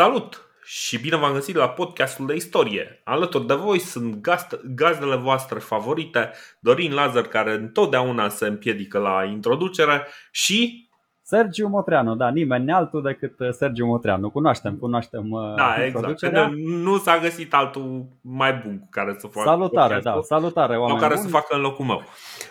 Salut și bine v-am găsit la podcastul de istorie. Alături de voi sunt gazd- gazdele voastre favorite, Dorin Lazar, care întotdeauna se împiedică la introducere și Sergiu Motreanu, da, nimeni altul decât uh, Sergiu Motreanu. Cunoaștem, cunoaștem uh, da, exact. introducerea. Nu, nu s-a găsit altul mai bun cu care să facă Salutare, da, podcastul salutare sau oameni care buni. să facă în locul meu.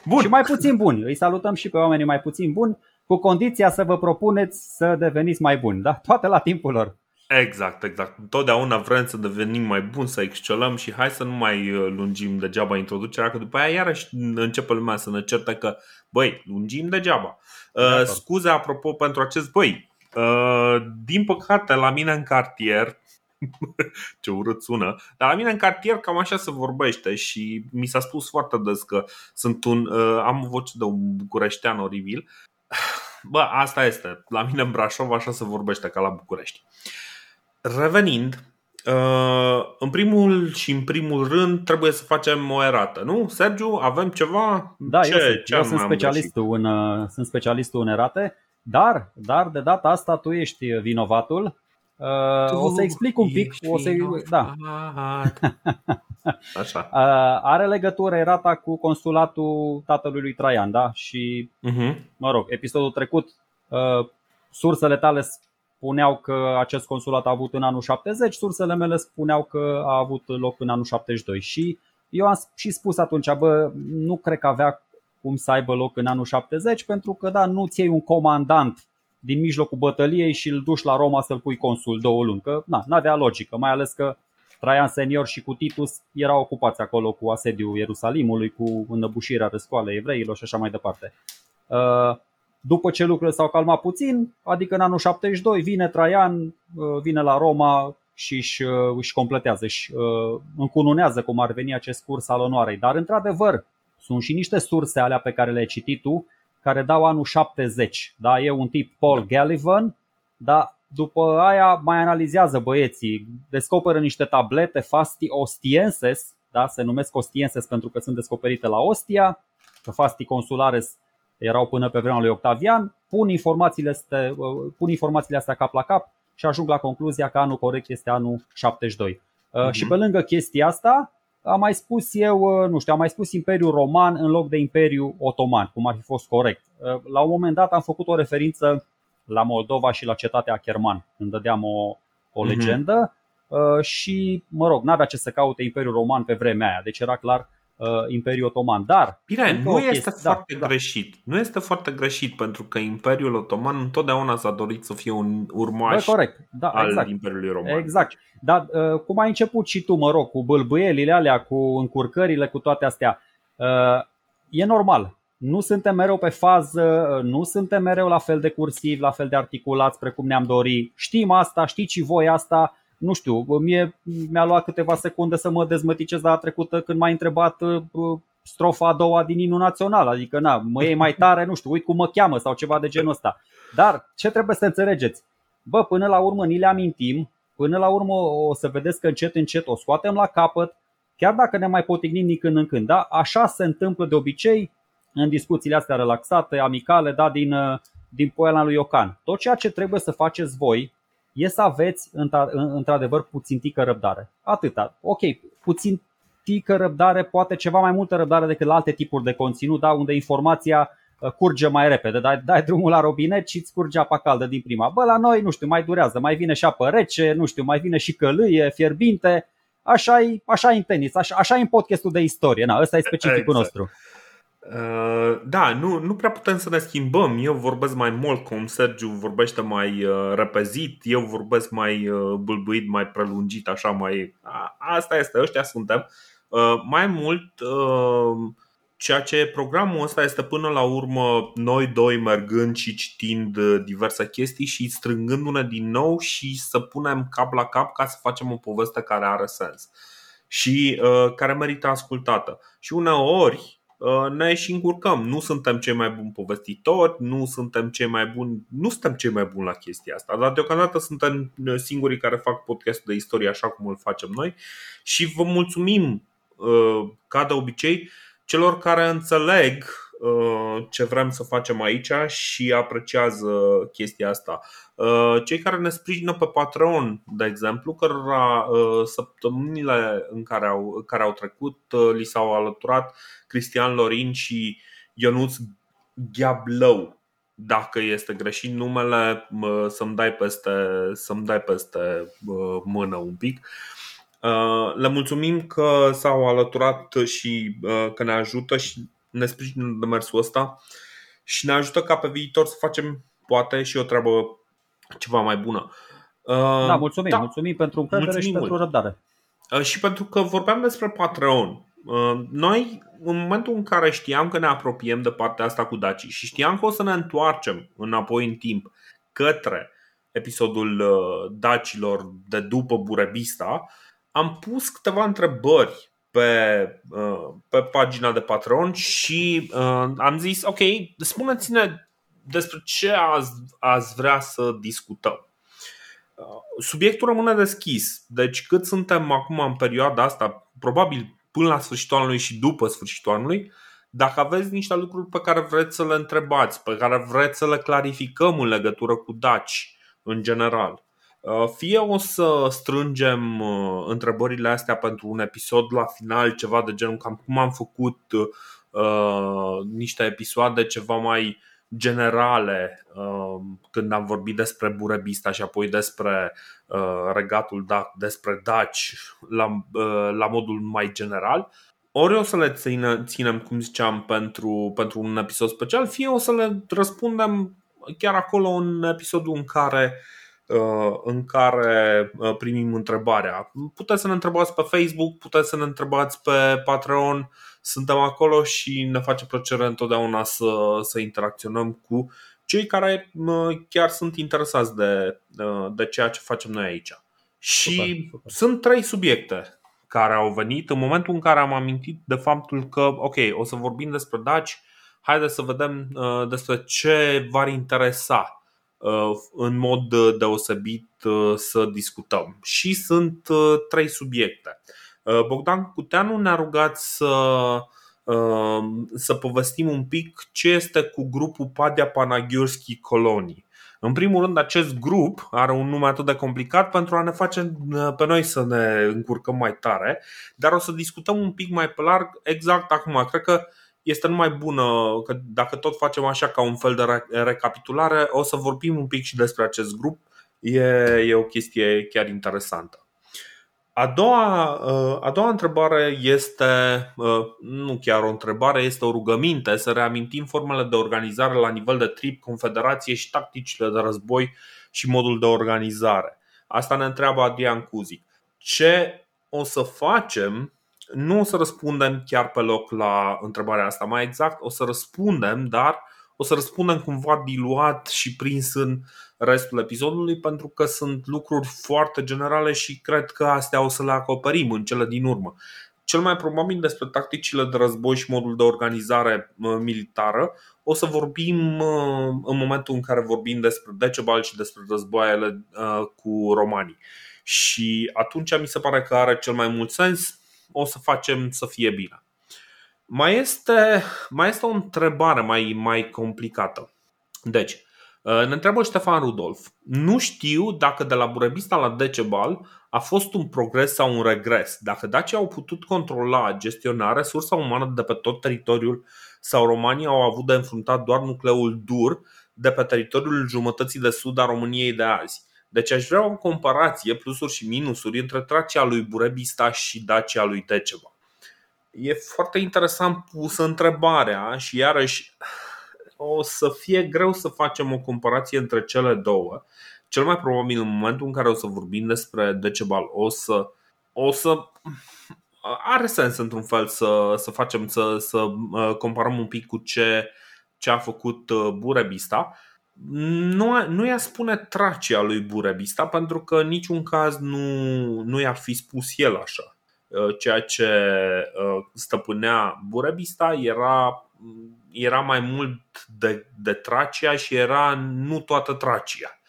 Bun. Și mai puțin buni. Îi salutăm și pe oamenii mai puțin buni, cu condiția să vă propuneți să deveniți mai buni, da? Toate la timpul lor. Exact, exact. Întotdeauna vrem să devenim mai buni, să excelăm și hai să nu mai uh, lungim degeaba introducerea, că după aia iarăși începe lumea să ne certe că, băi, lungim degeaba. De Uh, acord. scuze apropo pentru acest băi. Uh, din păcate, la mine în cartier, ce urât sună, dar la mine în cartier cam așa se vorbește și mi s-a spus foarte des că sunt un, uh, am o voce de un bucureștean oribil. Bă, asta este. La mine în Brașov așa se vorbește ca la București. Revenind, uh, în primul și în primul rând trebuie să facem o erată, nu? Sergiu, avem ceva? Da, ce, eu, sunt, ce eu am- sunt am specialistul în, uh, sunt specialistul în erate, dar, dar de data asta tu ești vinovatul. Uh, greșit? o să explic un pic, Ești o să, da, vinovat. Așa. Uh, are legătură erata cu consulatul tatălui lui Traian, da? Și Mhm. mă rog, episodul trecut, uh, sursele tale spuneau că acest consulat a avut în anul 70, sursele mele spuneau că a avut loc în anul 72 și eu am și spus atunci, bă, nu cred că avea cum să aibă loc în anul 70 pentru că da, nu ți iei un comandant din mijlocul bătăliei și îl duci la Roma să-l pui consul două luni, că na, n-avea logică, mai ales că Traian senior și cu Titus erau ocupați acolo cu asediul Ierusalimului, cu înăbușirea răscoalei evreilor și așa mai departe. Uh, După ce lucrurile s-au calmat puțin, adică în anul 72, vine Traian, uh, vine la Roma și își, uh, își completează, își uh, încununează cum ar veni acest curs al onoarei. Dar, într-adevăr, sunt și niște surse alea pe care le-ai citit tu, care dau anul 70. Da? E un tip Paul Gallivan, dar după aia mai analizează băieții, descoperă niște tablete fasti ostienses, da? se numesc ostienses pentru că sunt descoperite la Ostia, că fasti consulares erau până pe vremea lui Octavian, pun informațiile, astea, pun informațiile astea cap la cap și ajung la concluzia că anul corect este anul 72. Uh, Mhm. Și pe lângă chestia asta, am mai spus eu, uh, nu știu, am mai spus Imperiul Roman în loc de Imperiul Otoman, cum ar fi fost corect. Uh, La un moment dat am făcut o referință la Moldova și la cetatea Kerman, când dădeam o, o Mhm. legendă uh, și, mă rog, n-avea ce să caute Imperiul Roman pe vremea aia, deci era clar uh, Imperiul Otoman. Dar Bine, Încă nu o este chestie, da, foarte da. greșit. Nu este foarte greșit pentru că Imperiul Otoman întotdeauna s-a dorit să fie un Bă, urmaș corect, da, al exact. Imperiului Roman. Exact. Dar uh, cum ai început și tu, mă rog, cu bâlbâielile alea, cu încurcările, cu toate astea, uh, e normal. Nu suntem mereu pe fază, uh, nu suntem mereu la fel de cursivi, la fel de articulați precum ne-am dori. Știm asta, știți și voi asta. Nu știu, mie mi-a luat câteva secunde să mă dezmăticez data trecută când m-ai întrebat uh, uh, strofa a doua din inul național. Adică, na, mă iei mai tare, nu știu, uit cum mă cheamă sau ceva de genul ăsta. Dar ce trebuie să înțelegeți? Bă, până la urmă ni le amintim, până la urmă o să vedeți că încet încet o scoatem la capăt, chiar dacă ne mai potignim din când în când. Da? Așa se întâmplă de obicei în discuțiile astea relaxate, amicale, da, din, uh, din poela lui Iocan. Tot ceea ce trebuie să faceți voi e să aveți într- într-adevăr puțin tică răbdare. Atâta. Ok, puțin tică răbdare, poate ceva mai multă răbdare decât la alte tipuri de conținut, da, unde informația uh, curge mai repede, dai, dai drumul la robinet și îți curge apa caldă din prima. Bă, la noi, nu știu, mai durează, mai vine și apă rece, nu știu, mai vine și călâie, fierbinte, așa e așa în tenis, așa, așa e în podcastul de istorie, na, ăsta e specificul Exact. nostru. Uh, da, nu, nu prea putem să ne schimbăm. Eu vorbesc mai mult, cum Sergiu vorbește mai uh, repezit, eu vorbesc mai uh, bâlbâit, mai prelungit, așa mai. A, asta este, ăștia suntem. Uh, mai mult, uh, ceea ce programul ăsta este până la urmă noi doi mergând și citind uh, diverse chestii și strângându-ne din nou și să punem cap la cap ca să facem o poveste care are sens și uh, care merită ascultată. Și uneori uh, ne și încurcăm. Nu suntem cei mai buni povestitori, nu suntem cei mai buni, nu suntem cei mai buni la chestia asta, dar deocamdată suntem uh, singurii care fac podcastul de istorie așa cum îl facem noi și vă mulțumim uh, ca de obicei celor care înțeleg ce vrem să facem aici și apreciază chestia asta. Cei care ne sprijină pe Patreon, de exemplu, cărora săptămânile în care au, care au trecut li s-au alăturat Cristian Lorin și Ionuț Gheablău, dacă este greșit numele, să-mi dai peste, să-mi dai peste mână un pic. Le mulțumim că s-au alăturat și că ne ajută și ne sprijină de mersul ăsta și ne ajută ca pe viitor să facem poate și o treabă ceva mai bună. Da, mulțumim, da. mulțumim pentru încredere mulțumim și pentru mult. răbdare. Și pentru că vorbeam despre Patreon. Noi, în momentul în care știam că ne apropiem de partea asta cu Daci și știam că o să ne întoarcem înapoi în timp către episodul dacilor de după Burebista, am pus câteva întrebări pe, pe pagina de Patreon și am zis, ok, spuneți-ne despre ce ați, ați vrea să discutăm. Subiectul rămâne deschis, deci cât suntem acum în perioada asta, probabil până la sfârșitul anului și după sfârșitul anului, dacă aveți niște lucruri pe care vreți să le întrebați, pe care vreți să le clarificăm în legătură cu Daci în general, uh, fie o să strângem uh, întrebările astea pentru un episod la final, ceva de genul cam cum am făcut uh, niște episoade ceva mai generale uh, când am vorbit despre Burebista și apoi despre uh, regatul DAC, despre Daci la, uh, la modul mai general. Ori o să le ține, ținem, cum ziceam, pentru, pentru un episod special, fie o să le răspundem chiar acolo în episodul în care în care primim întrebarea. Puteți să ne întrebați pe Facebook, puteți să ne întrebați pe Patreon, suntem acolo și ne face plăcere întotdeauna să, să interacționăm cu cei care chiar sunt interesați de, de ceea ce facem noi aici. Și super, super. sunt trei subiecte care au venit în momentul în care am amintit de faptul că, ok, o să vorbim despre Daci, haideți să vedem uh, despre ce v-ar interesa uh, în mod deosebit uh, să discutăm. Și sunt uh, trei subiecte. Uh, Uh, Bogdan Cuteanu ne-a rugat să, uh, să povestim un pic ce este cu grupul Padea Panagiurski Colonii. În primul rând, acest grup are un nume atât de complicat pentru a ne face uh, pe noi să ne încurcăm mai tare, dar o să discutăm un pic mai pe larg exact acum. Cred că este numai bună că dacă tot facem așa ca un fel de recapitulare, o să vorbim un pic și despre acest grup. E, e o chestie chiar interesantă. A doua, uh, a doua întrebare este, uh, nu chiar o întrebare, este o rugăminte să reamintim formele de organizare la nivel de trip, confederație și tacticile de război și modul de organizare. Asta ne întreabă Adrian Cuzic. Ce o să facem? Nu o să răspundem chiar pe loc la întrebarea asta. Mai exact, o să răspundem, dar o să răspundem cumva diluat și prins în restul episodului pentru că sunt lucruri foarte generale și cred că astea o să le acoperim în cele din urmă. Cel mai probabil despre tacticile de război și modul de organizare militară o să vorbim în momentul în care vorbim despre Decebal și despre războaiele cu romanii. Și atunci mi se pare că are cel mai mult sens, o să facem să fie bine. Mai este, mai este o întrebare mai, mai complicată. Deci, uh, ne întreabă Ștefan Rudolf. Nu știu dacă de la Burebista la Decebal a fost un progres sau un regres. Dacă Dacia au putut controla, gestiona resursa umană de pe tot teritoriul sau romanii au avut de înfruntat doar nucleul dur de pe teritoriul jumătății de sud a României de azi. Deci aș vrea o comparație, plusuri și minusuri, între Tracia lui Burebista și Dacia lui Decebal e foarte interesant pusă întrebarea și iarăși o să fie greu să facem o comparație între cele două. Cel mai probabil în momentul în care o să vorbim despre Decebal o să, o să are sens într-un fel să, să facem să, să uh, comparăm un pic cu ce, ce a făcut uh, Burebista. Nu, nu i-a spune Tracia lui Burebista pentru că în niciun caz nu, nu i-ar fi spus el așa. Uh, ceea ce uh, stăpânea Burebista era, era mai mult de, de Tracia și era nu toată Tracia.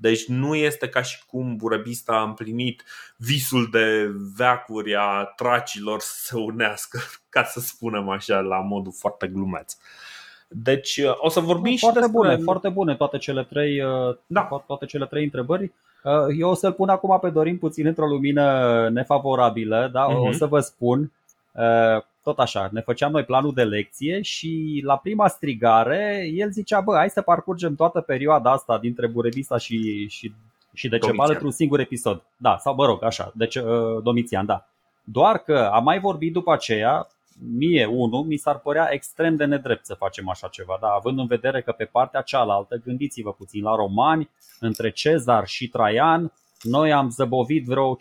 Deci nu este ca și cum Burebista a împlinit visul de veacuri a tracilor să se unească, ca să spunem așa, la modul foarte glumeț. Deci o să vorbim foarte și despre... bune, foarte bune toate cele trei, da. toate cele trei întrebări. Eu o să-l pun acum pe Dorin puțin într-o lumină nefavorabilă, da? Uh-huh. o mhm. să vă spun tot așa, ne făceam noi planul de lecție și la prima strigare el zicea, bă, hai să parcurgem toată perioada asta dintre Burebista și, și, și Decebal într-un singur episod. Da, sau mă rog, așa, deci uh, Domitian, da. Doar că am mai vorbit după aceea, mie, unul, mi s-ar părea extrem de nedrept să facem așa ceva, da? având în vedere că pe partea cealaltă, gândiți-vă puțin la romani, între Cezar și Traian, noi am zăbovit vreo 15-20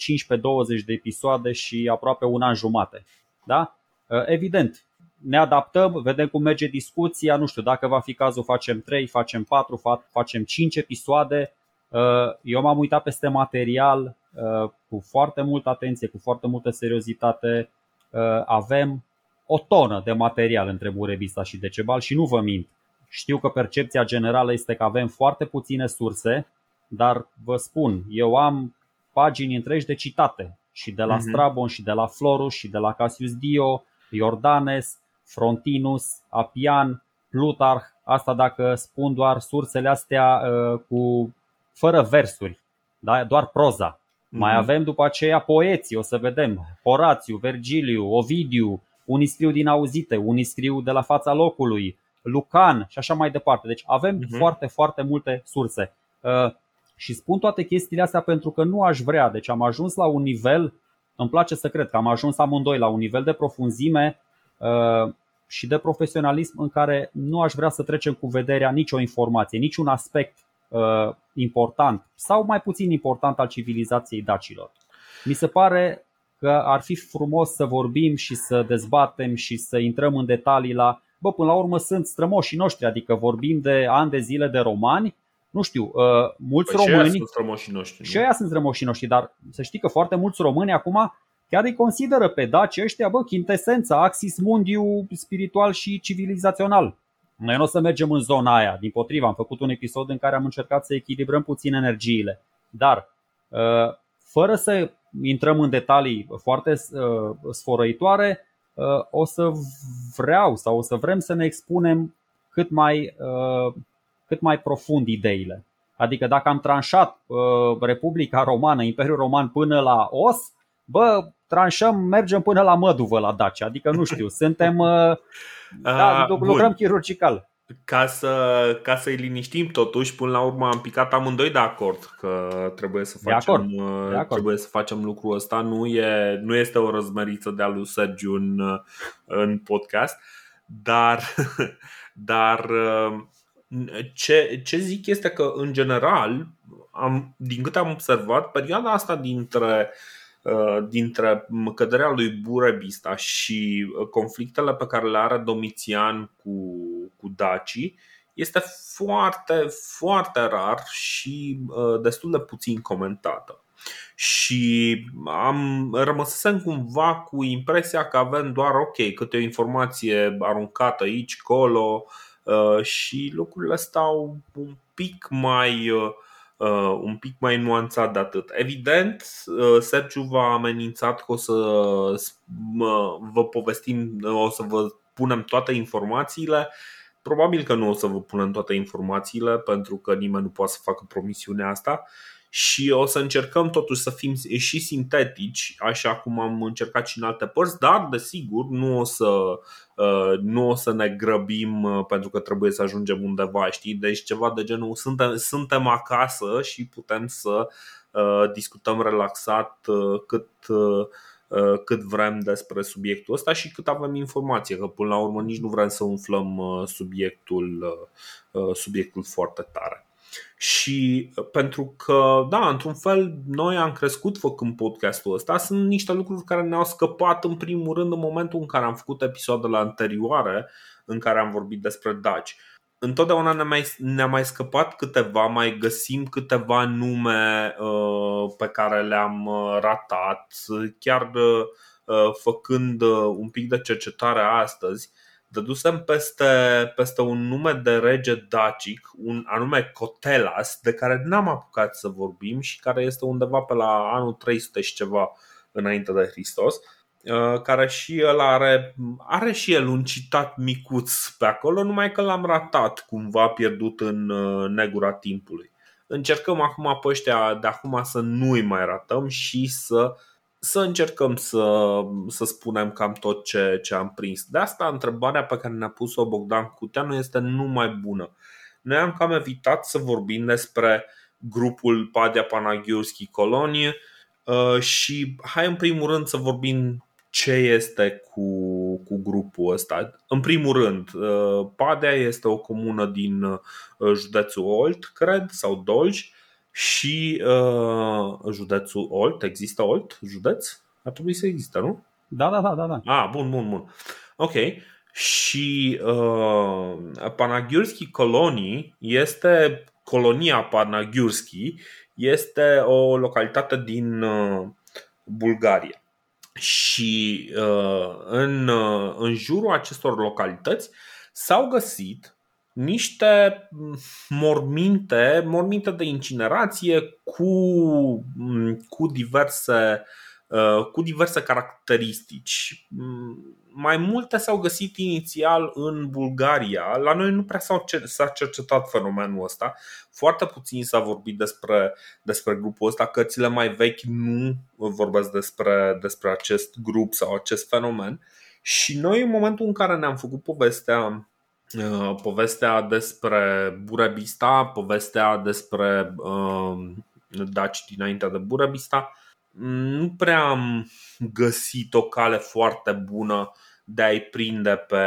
de episoade și aproape un an jumate. Da? Uh, evident, ne adaptăm, vedem cum merge discuția, nu știu, dacă va fi cazul facem 3, facem 4, facem 5 episoade. Uh, eu m-am uitat peste material uh, cu foarte multă atenție, cu foarte multă seriozitate. Avem o tonă de material între Burebista și Decebal și nu vă mint. Știu că percepția generală este că avem foarte puține surse, dar vă spun, eu am pagini întregi de citate și de la mhm. Strabon și de la Florus și de la Cassius Dio Iordanes, Frontinus, Apian, Plutarh, asta dacă spun doar sursele astea uh, cu fără versuri, da? doar proza. Mm-hmm. Mai mhm. avem după aceea poeții, o să vedem, Horațiu, Vergiliu, Ovidiu, unii scriu din auzite, unii scriu de la fața locului, Lucan și așa mai departe. Deci avem mm-hmm. foarte, foarte multe surse. Uh, și spun toate chestiile astea pentru că nu aș vrea. Deci am ajuns la un nivel îmi place să cred că am ajuns amândoi la un nivel de profunzime uh, și de profesionalism în care nu aș vrea să trecem cu vederea nicio informație, niciun aspect uh, important sau mai puțin important al civilizației dacilor. Mi se pare că ar fi frumos să vorbim și să dezbatem și să intrăm în detalii la, bă, până la urmă sunt strămoșii noștri, adică vorbim de ani de zile de romani nu știu, uh, mulți păi români. Și sunt strămoșii noștri. Și aia sunt strămoșii noștri, dar să știi că foarte mulți români acum chiar îi consideră pe daci ăștia, bă, chintesența, axis mundiu spiritual și civilizațional. Noi nu o să mergem în zona aia, din potriva, am făcut un episod în care am încercat să echilibrăm puțin energiile. Dar, uh, fără să intrăm în detalii foarte uh, sfărăitoare, uh, o să vreau sau o să vrem să ne expunem cât mai cât mai profund ideile. Adică dacă am tranșat uh, Republica Romană, Imperiul Roman până la os, bă, tranșăm, mergem până la Măduvă la Dacia. Adică nu știu, suntem uh, da, lucrăm chirurgical. Ca, să, ca să-i liniștim totuși, până la urmă am picat amândoi de acord că trebuie să facem, de acord. De acord. Trebuie să facem lucrul ăsta. Nu, e, nu este o răzmăriță de-a lui Sergiu în, în podcast, dar, dar ce, ce zic este că, în general, am, din câte am observat, perioada asta dintre, uh, dintre căderea lui Burebista și uh, conflictele pe care le are Domitian cu, cu Dacii este foarte, foarte rar și uh, destul de puțin comentată. Și am rămăsesem cumva cu impresia că avem doar ok, câte o informație aruncată aici, colo, uh, Uh, și lucrurile stau un pic mai uh, uh, un pic mai nuanțat de atât. Evident, Sergiu v-a amenințat că o să vă povestim, o să vă punem toate informațiile. Probabil că nu o să vă punem toate informațiile pentru că nimeni nu poate să facă promisiunea asta și o să încercăm totuși să fim și sintetici, așa cum am încercat și în alte părți, dar desigur nu o să, uh, nu o să ne grăbim uh, pentru că trebuie să ajungem undeva, știi? Deci ceva de genul suntem, suntem acasă și putem să uh, discutăm relaxat cât cât vrem despre subiectul ăsta și cât avem informație, că până la urmă nici nu vrem să umflăm subiectul, subiectul foarte tare. Și uh, pentru că, da, într-un fel, noi am crescut făcând podcastul ăsta, sunt niște lucruri care ne-au scăpat în primul rând în momentul în care am făcut episoadele anterioare în care am vorbit despre Daci. Întotdeauna ne-a mai, ne mai scăpat câteva, mai găsim câteva nume uh, pe care le-am uh, ratat, chiar uh, uh făcând uh, un pic de cercetare astăzi dădusem peste, peste un nume de rege dacic, un anume Cotelas, de care n-am apucat să vorbim și care este undeva pe la anul 300 și ceva înainte de Hristos. Care și el are, are și el un citat micuț pe acolo, numai că l-am ratat, cumva pierdut în negura timpului. Încercăm acum pe ăștia de acum să nu-i mai ratăm și să să încercăm să, să spunem cam tot ce, ce am prins. De asta întrebarea pe care ne-a pus-o Bogdan Cuteanu este numai bună. Noi am cam evitat să vorbim despre grupul Padia Panagiurski Colonie uh, și hai în primul rând să vorbim ce este cu, cu grupul ăsta. În primul rând, uh, Padea este o comună din uh, județul Olt, cred, sau Dolj, și uh, județul Olt. Există Olt, județ? Ar trebui să există, nu? Da, da, da, da. da. Ah, bun, bun, bun. Ok. Și uh, Panagiurski Colonii este colonia Panagiurski este o localitate din uh, Bulgaria. Și uh, în, uh, în jurul acestor localități s-au găsit niște morminte, morminte de incinerație cu, cu diverse uh, cu diverse caracteristici. Mai multe s-au găsit inițial în Bulgaria. La noi nu prea s-a cercetat fenomenul ăsta. Foarte puțin s-a vorbit despre, despre grupul ăsta. Cărțile mai vechi nu vorbesc despre, despre acest grup sau acest fenomen. Și noi, în momentul în care ne-am făcut povestea Uh, povestea despre Burebista, povestea despre uh, daci dinainte de Burebista. Nu prea am găsit o cale foarte bună de a-i prinde pe,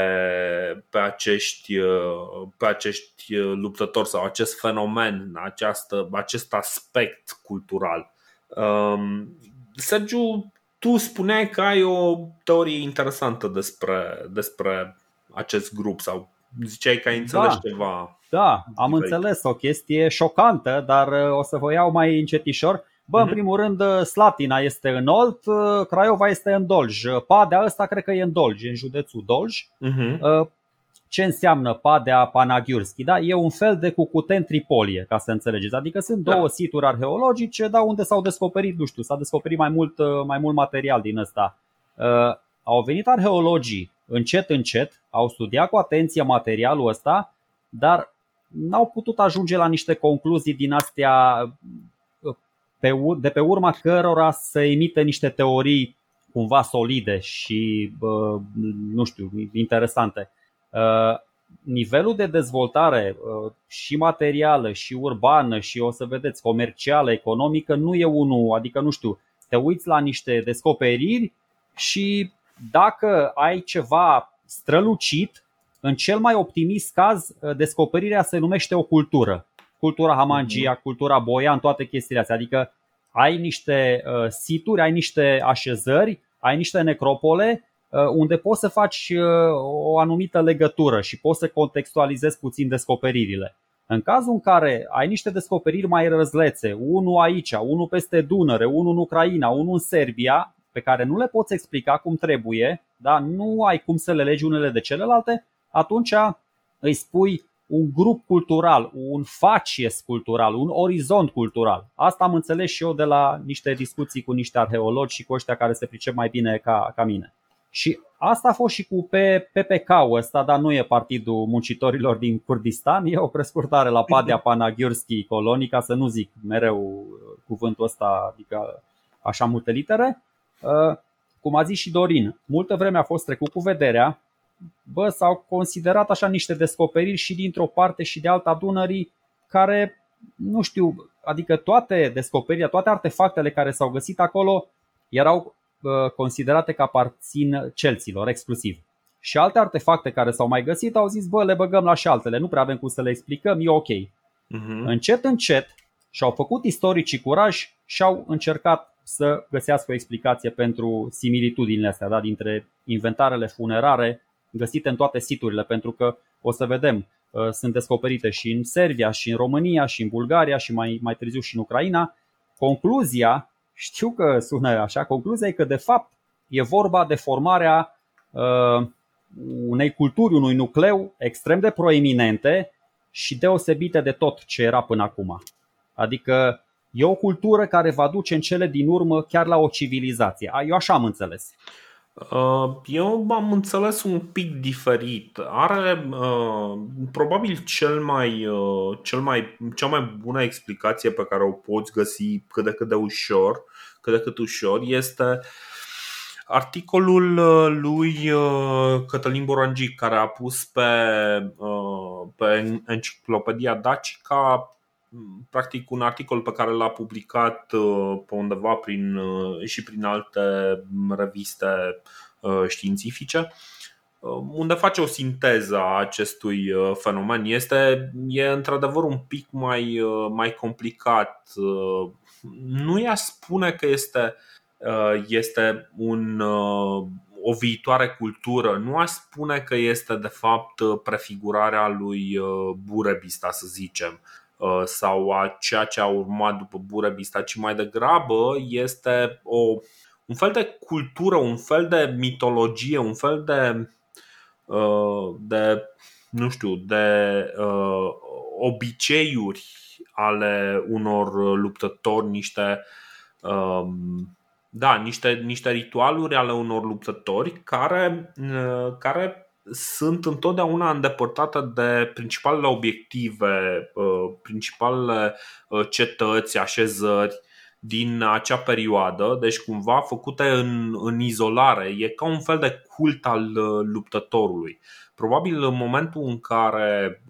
pe, acești, uh, pe acești luptători sau acest fenomen, această, acest aspect cultural. Um, Sergiu, tu spuneai că ai o teorie interesantă despre, despre acest grup sau Ziceai că ai înțeles da, ceva. Da, am diferit. înțeles o chestie șocantă, dar uh, o să vă iau mai încetișor. Bă, în mhm. primul rând, uh, Slatina este în Olt, uh, Craiova este în Dolj. Padea ăsta cred că e în Dolj, în județul Dolj. Uh-huh. Ce înseamnă Padea Panagiurski? Da? E un fel de cucuten Tripolie, ca să înțelegeți. Adică sunt da. două situri arheologice, da, unde s-au descoperit, nu știu, s-a descoperit mai mult, mai mult material din ăsta. Uh, au venit arheologii încet, încet, au studiat cu atenție materialul ăsta, dar n-au putut ajunge la niște concluzii din astea de pe urma cărora să emite niște teorii cumva solide și, nu știu, interesante. Nivelul de dezvoltare și materială, și urbană, și o să vedeți, comercială, economică, nu e unul, adică nu știu, te uiți la niște descoperiri și dacă ai ceva strălucit, în cel mai optimist caz, uh, descoperirea se numește o cultură. Cultura Hamangia, mhm. cultura Boian, toate chestiile astea. Adică ai niște uh, situri, ai niște așezări, ai niște necropole uh, unde poți să faci o anumită legătură și poți să contextualizezi puțin descoperirile. În cazul în care ai niște descoperiri mai răzlețe, unul aici, unul peste Dunăre, unul în Ucraina, unul în Serbia, pe care nu le poți explica cum trebuie, da? nu ai cum să le legi unele de celelalte, atunci îi spui un grup cultural, un facies cultural, un orizont cultural. Asta am înțeles și eu de la niște discuții cu niște arheologi și cu ăștia care se pricep mai bine ca, ca mine. Și asta a fost și cu PPK-ul ăsta, dar nu e Partidul Muncitorilor din Kurdistan, e o prescurtare la Padea Panagiurski Colonii, ca să nu zic mereu cuvântul ăsta, adică așa multe litere. Uh, cum a zis și Dorin, multă vreme a fost trecut cu vederea, bă, s-au considerat așa niște descoperiri și dintr-o parte și de alta Dunării care, nu știu, adică toate descoperirile, toate artefactele care s-au găsit acolo erau uh, considerate că aparțin celților exclusiv. Și alte artefacte care s-au mai găsit au zis, bă, le băgăm la și altele, nu prea avem cum să le explicăm, e ok. Uh-huh. Încet, încet și-au făcut istoricii curaj și au încercat să găsească o explicație pentru similitudinile astea da, dintre inventarele funerare găsite în toate siturile, pentru că o să vedem, uh, sunt descoperite și în Serbia, și în România, și în Bulgaria, și mai, mai târziu și în Ucraina. Concluzia, știu că sună așa, concluzia e că de fapt e vorba de formarea uh, unei culturi, unui nucleu extrem de proeminente și deosebite de tot ce era până acum. Adică E o cultură care va duce în cele din urmă chiar la o civilizație. Eu așa am înțeles. Uh, eu am înțeles un pic diferit. Are uh, probabil cel mai, uh, cel mai, cea mai bună explicație pe care o poți găsi cât de cât de ușor, cât de cât ușor, este articolul lui Cătălin Borangic care a pus pe, pe Enciclopedia Dacica practic un articol pe care l-a publicat uh, pe undeva prin, uh, și prin alte reviste uh, științifice unde face o sinteză a acestui fenomen. Este e într-adevăr un pic mai, mai complicat. Nu i-aș spune că este, este un, o viitoare cultură. Nu aș spune că este de fapt prefigurarea lui Burebista, să zicem. Uh, sau a ceea ce a urmat după Burebista, ci mai degrabă este o, un fel de cultură, un fel de mitologie, un fel de, uh, de nu știu, de uh, obiceiuri ale unor luptători, niște um, da, niște, niște ritualuri ale unor luptători care, care sunt întotdeauna îndepărtate de principalele obiective, uh, principalele uh, cetăți, așezări din acea perioadă, deci cumva făcute în, în izolare. E ca un fel de cult al uh, luptătorului. Probabil în momentul în care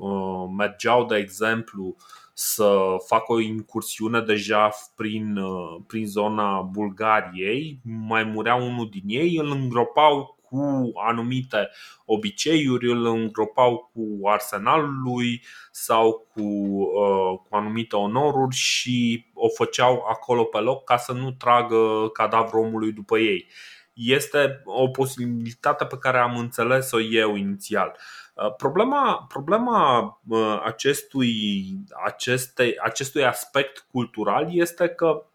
mergeau, de exemplu, să facă o incursiune deja prin, prin zona Bulgariei, mai murea unul din ei, îl îngropau cu anumite obiceiuri, îl îngropau cu arsenalul lui sau cu, uh, cu anumite onoruri și o făceau acolo pe loc ca să nu tragă cadavrul omului după ei. Este o posibilitate pe care am înțeles-o eu inițial. Uh, problema, problema uh, acestui, aceste, acestui aspect cultural este că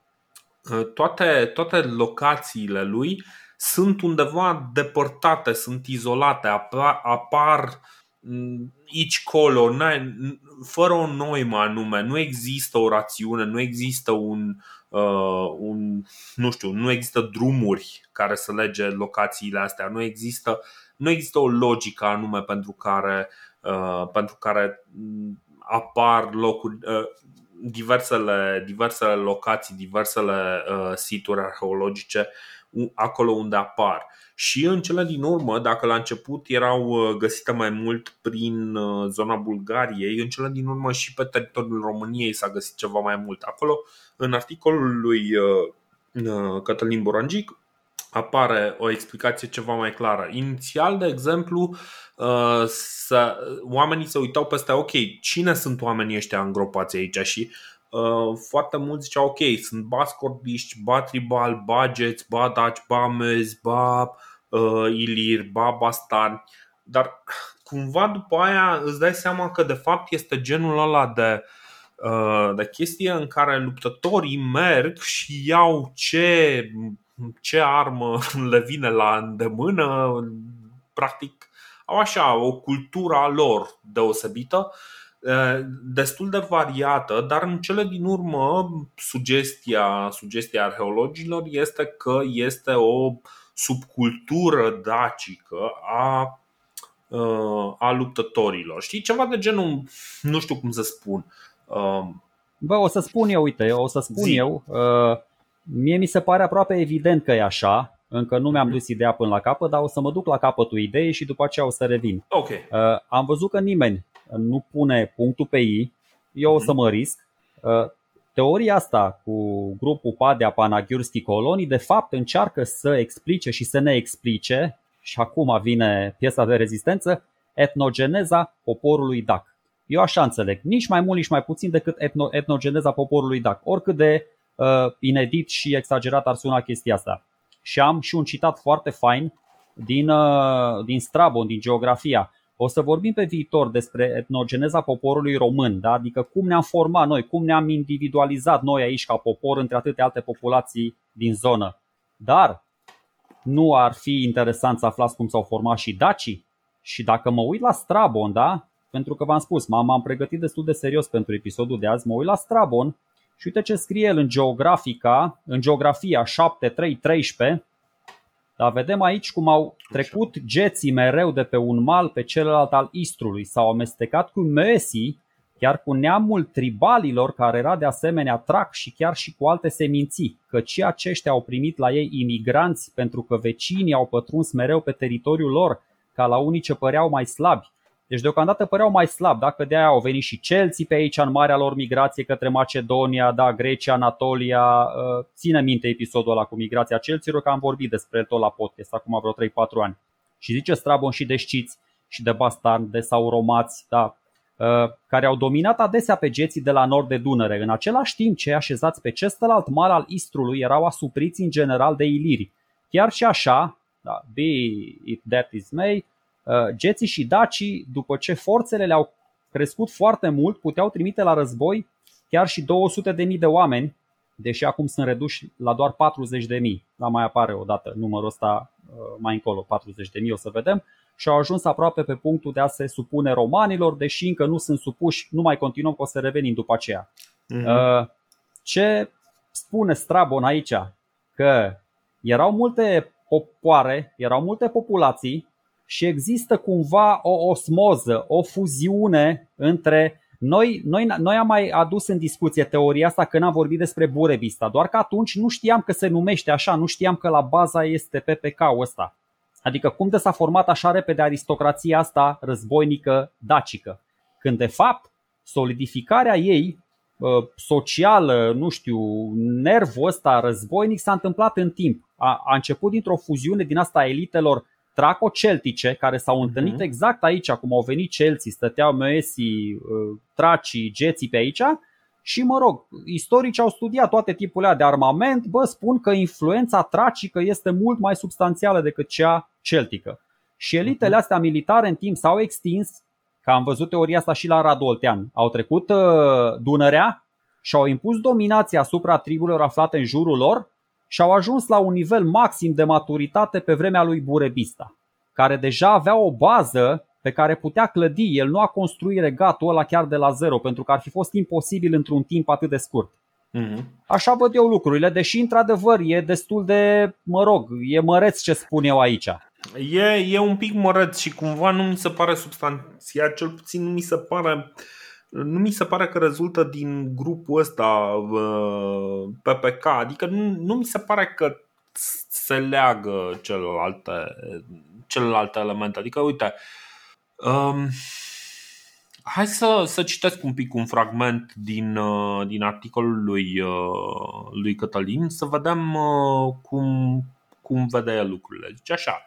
toate, toate locațiile lui sunt undeva depărtate, sunt izolate, apar, apar mm, aici colo, fără o noimă anume, nu există o rațiune, nu există un, uh, un, nu știu, nu există drumuri care să lege locațiile astea, nu există, nu există o logică anume pentru care, uh, pentru care mm, apar locuri, uh, diversele, diversele locații, diversele uh, situri arheologice acolo unde apar. Și în cele din urmă, dacă la început erau uh, găsite mai mult prin uh, zona Bulgariei, în cele din urmă și pe teritoriul României s-a găsit ceva mai mult. Acolo, în articolul lui uh, Cătălin Borangic, apare o explicație ceva mai clară. Inițial, de exemplu, să, oamenii se uitau peste, ok, cine sunt oamenii ăștia îngropați aici și Uh, foarte mulți ziceau ok, sunt ba scordiști, ba tribal, ba geți, ba daci, ba mezi, ba uh, ilir, ba bastani dar cumva după aia îți dai seama că de fapt este genul ăla de, uh, de chestie în care luptătorii merg și iau ce, ce armă le vine la îndemână, practic au așa o cultură a lor deosebită destul de variată, dar în cele din urmă sugestia, sugestia arheologilor este că este o subcultură dacică a, a luptătorilor. Știi, ceva de genul, nu știu cum să spun. Bă, o să spun eu, uite, o să spun Zi. eu. Mie mi se pare aproape evident că e așa, încă nu mi-am mhm. dus ideea până la capăt, dar o să mă duc la capătul ideii și după aceea o să revin. Okay. am văzut că nimeni nu pune punctul pe I, eu o să mă risc. Uh, teoria asta cu grupul Padea Panagiurski Coloni de fapt încearcă să explice și să ne explice, și acum vine piesa de rezistență, etnogeneza poporului Dac. Eu așa înțeleg, nici mai mult, nici mai puțin decât etno, etnogeneza poporului Dac, oricât de uh, inedit și exagerat ar suna chestia asta. Și am și un citat foarte fain din, uh, din Strabon, din geografia. O să vorbim pe viitor despre etnogeneza poporului român, da? adică cum ne-am format noi, cum ne-am individualizat noi aici ca popor între atâtea alte populații din zonă. Dar nu ar fi interesant să aflați cum s-au format și dacii? Și dacă mă uit la Strabon, da? pentru că v-am spus, m-am pregătit destul de serios pentru episodul de azi, mă uit la Strabon și uite ce scrie el în geografica, în geografia 7.3.13, Dar vedem aici cum au trecut geții mereu de pe un mal pe celălalt al Istrului, s-au amestecat cu Mösi, chiar cu neamul tribalilor care era de asemenea trac și chiar și cu alte seminții, căci aceștia au primit la ei imigranți pentru că vecinii au pătruns mereu pe teritoriul lor, ca la unii ce păreau mai slabi. Deci deocamdată păreau mai slabi, dacă de aia au venit și Celții pe aici în marea lor migrație către Macedonia, da, Grecia, Anatolia. Uh, ține minte episodul ăla cu migrația Celților, că am vorbit despre el tot la podcast acum vreo 3-4 ani. Și zice Strabon și de știți și de bastardi, de sauromați, da, uh, care au dominat adesea pe geții de la nord de Dunăre. În același timp, cei așezați pe celălalt mal al Istrului erau asupriți în general de iliri. Chiar și așa, da, be it that is may, Uh, geții și dacii, după ce forțele le-au crescut foarte mult, puteau trimite la război chiar și 200.000 de oameni, deși acum sunt reduși la doar 40.000. La mai apare odată numărul ăsta uh, mai încolo, 40.000, o să vedem. Și au ajuns aproape pe punctul de a se supune romanilor, deși încă nu sunt supuși, nu mai continuăm, că o să revenim după aceea. Uh-huh. Ce spune Strabon aici? Că erau multe popoare, erau multe populații și există cumva o osmoză, o fuziune între noi, noi, noi am mai adus în discuție teoria asta când am vorbit despre Burebista, doar că atunci nu știam că se numește așa, nu știam că la baza este PPK-ul ăsta. Adică cum de s-a format așa repede aristocrația asta războinică dacică. Când de fapt solidificarea ei socială, nu știu, nervul ăsta războinic s-a întâmplat în timp. A, a început dintr-o fuziune din asta a elitelor traco-celtice care s-au întâlnit uh-huh. exact aici, cum au venit celții, stăteau Moesii, uh, tracii, geții pe aici și mă rog, istorici au studiat toate tipurile de armament, bă, spun că influența tracică este mult mai substanțială decât cea celtică. Și elitele mhm. astea militare în timp s-au extins, că am văzut teoria asta și la Radoltean. Au trecut uh, Dunărea și au impus dominația asupra triburilor aflate în jurul lor și au ajuns la un nivel maxim de maturitate pe vremea lui Burebista, care deja avea o bază pe care putea clădi. El nu a construit regatul ăla chiar de la zero, pentru că ar fi fost imposibil într-un timp atât de scurt. Mm-hmm. Așa văd eu lucrurile, deși într-adevăr e destul de, mă rog, e măreț ce spun eu aici. E, e un pic măreț și cumva nu mi se pare substanțial, cel puțin nu mi se pare uh, nu mi se pare că rezultă din grupul ăsta uh, PPK, adică nu, nu mi se pare că se leagă celelalte, celelalte elemente. Adică, uite, um, hai să, să citesc un pic un fragment din, uh, din articolul lui, uh, lui Cătălin să vedem uh, cum, cum vede el lucrurile. Zice așa.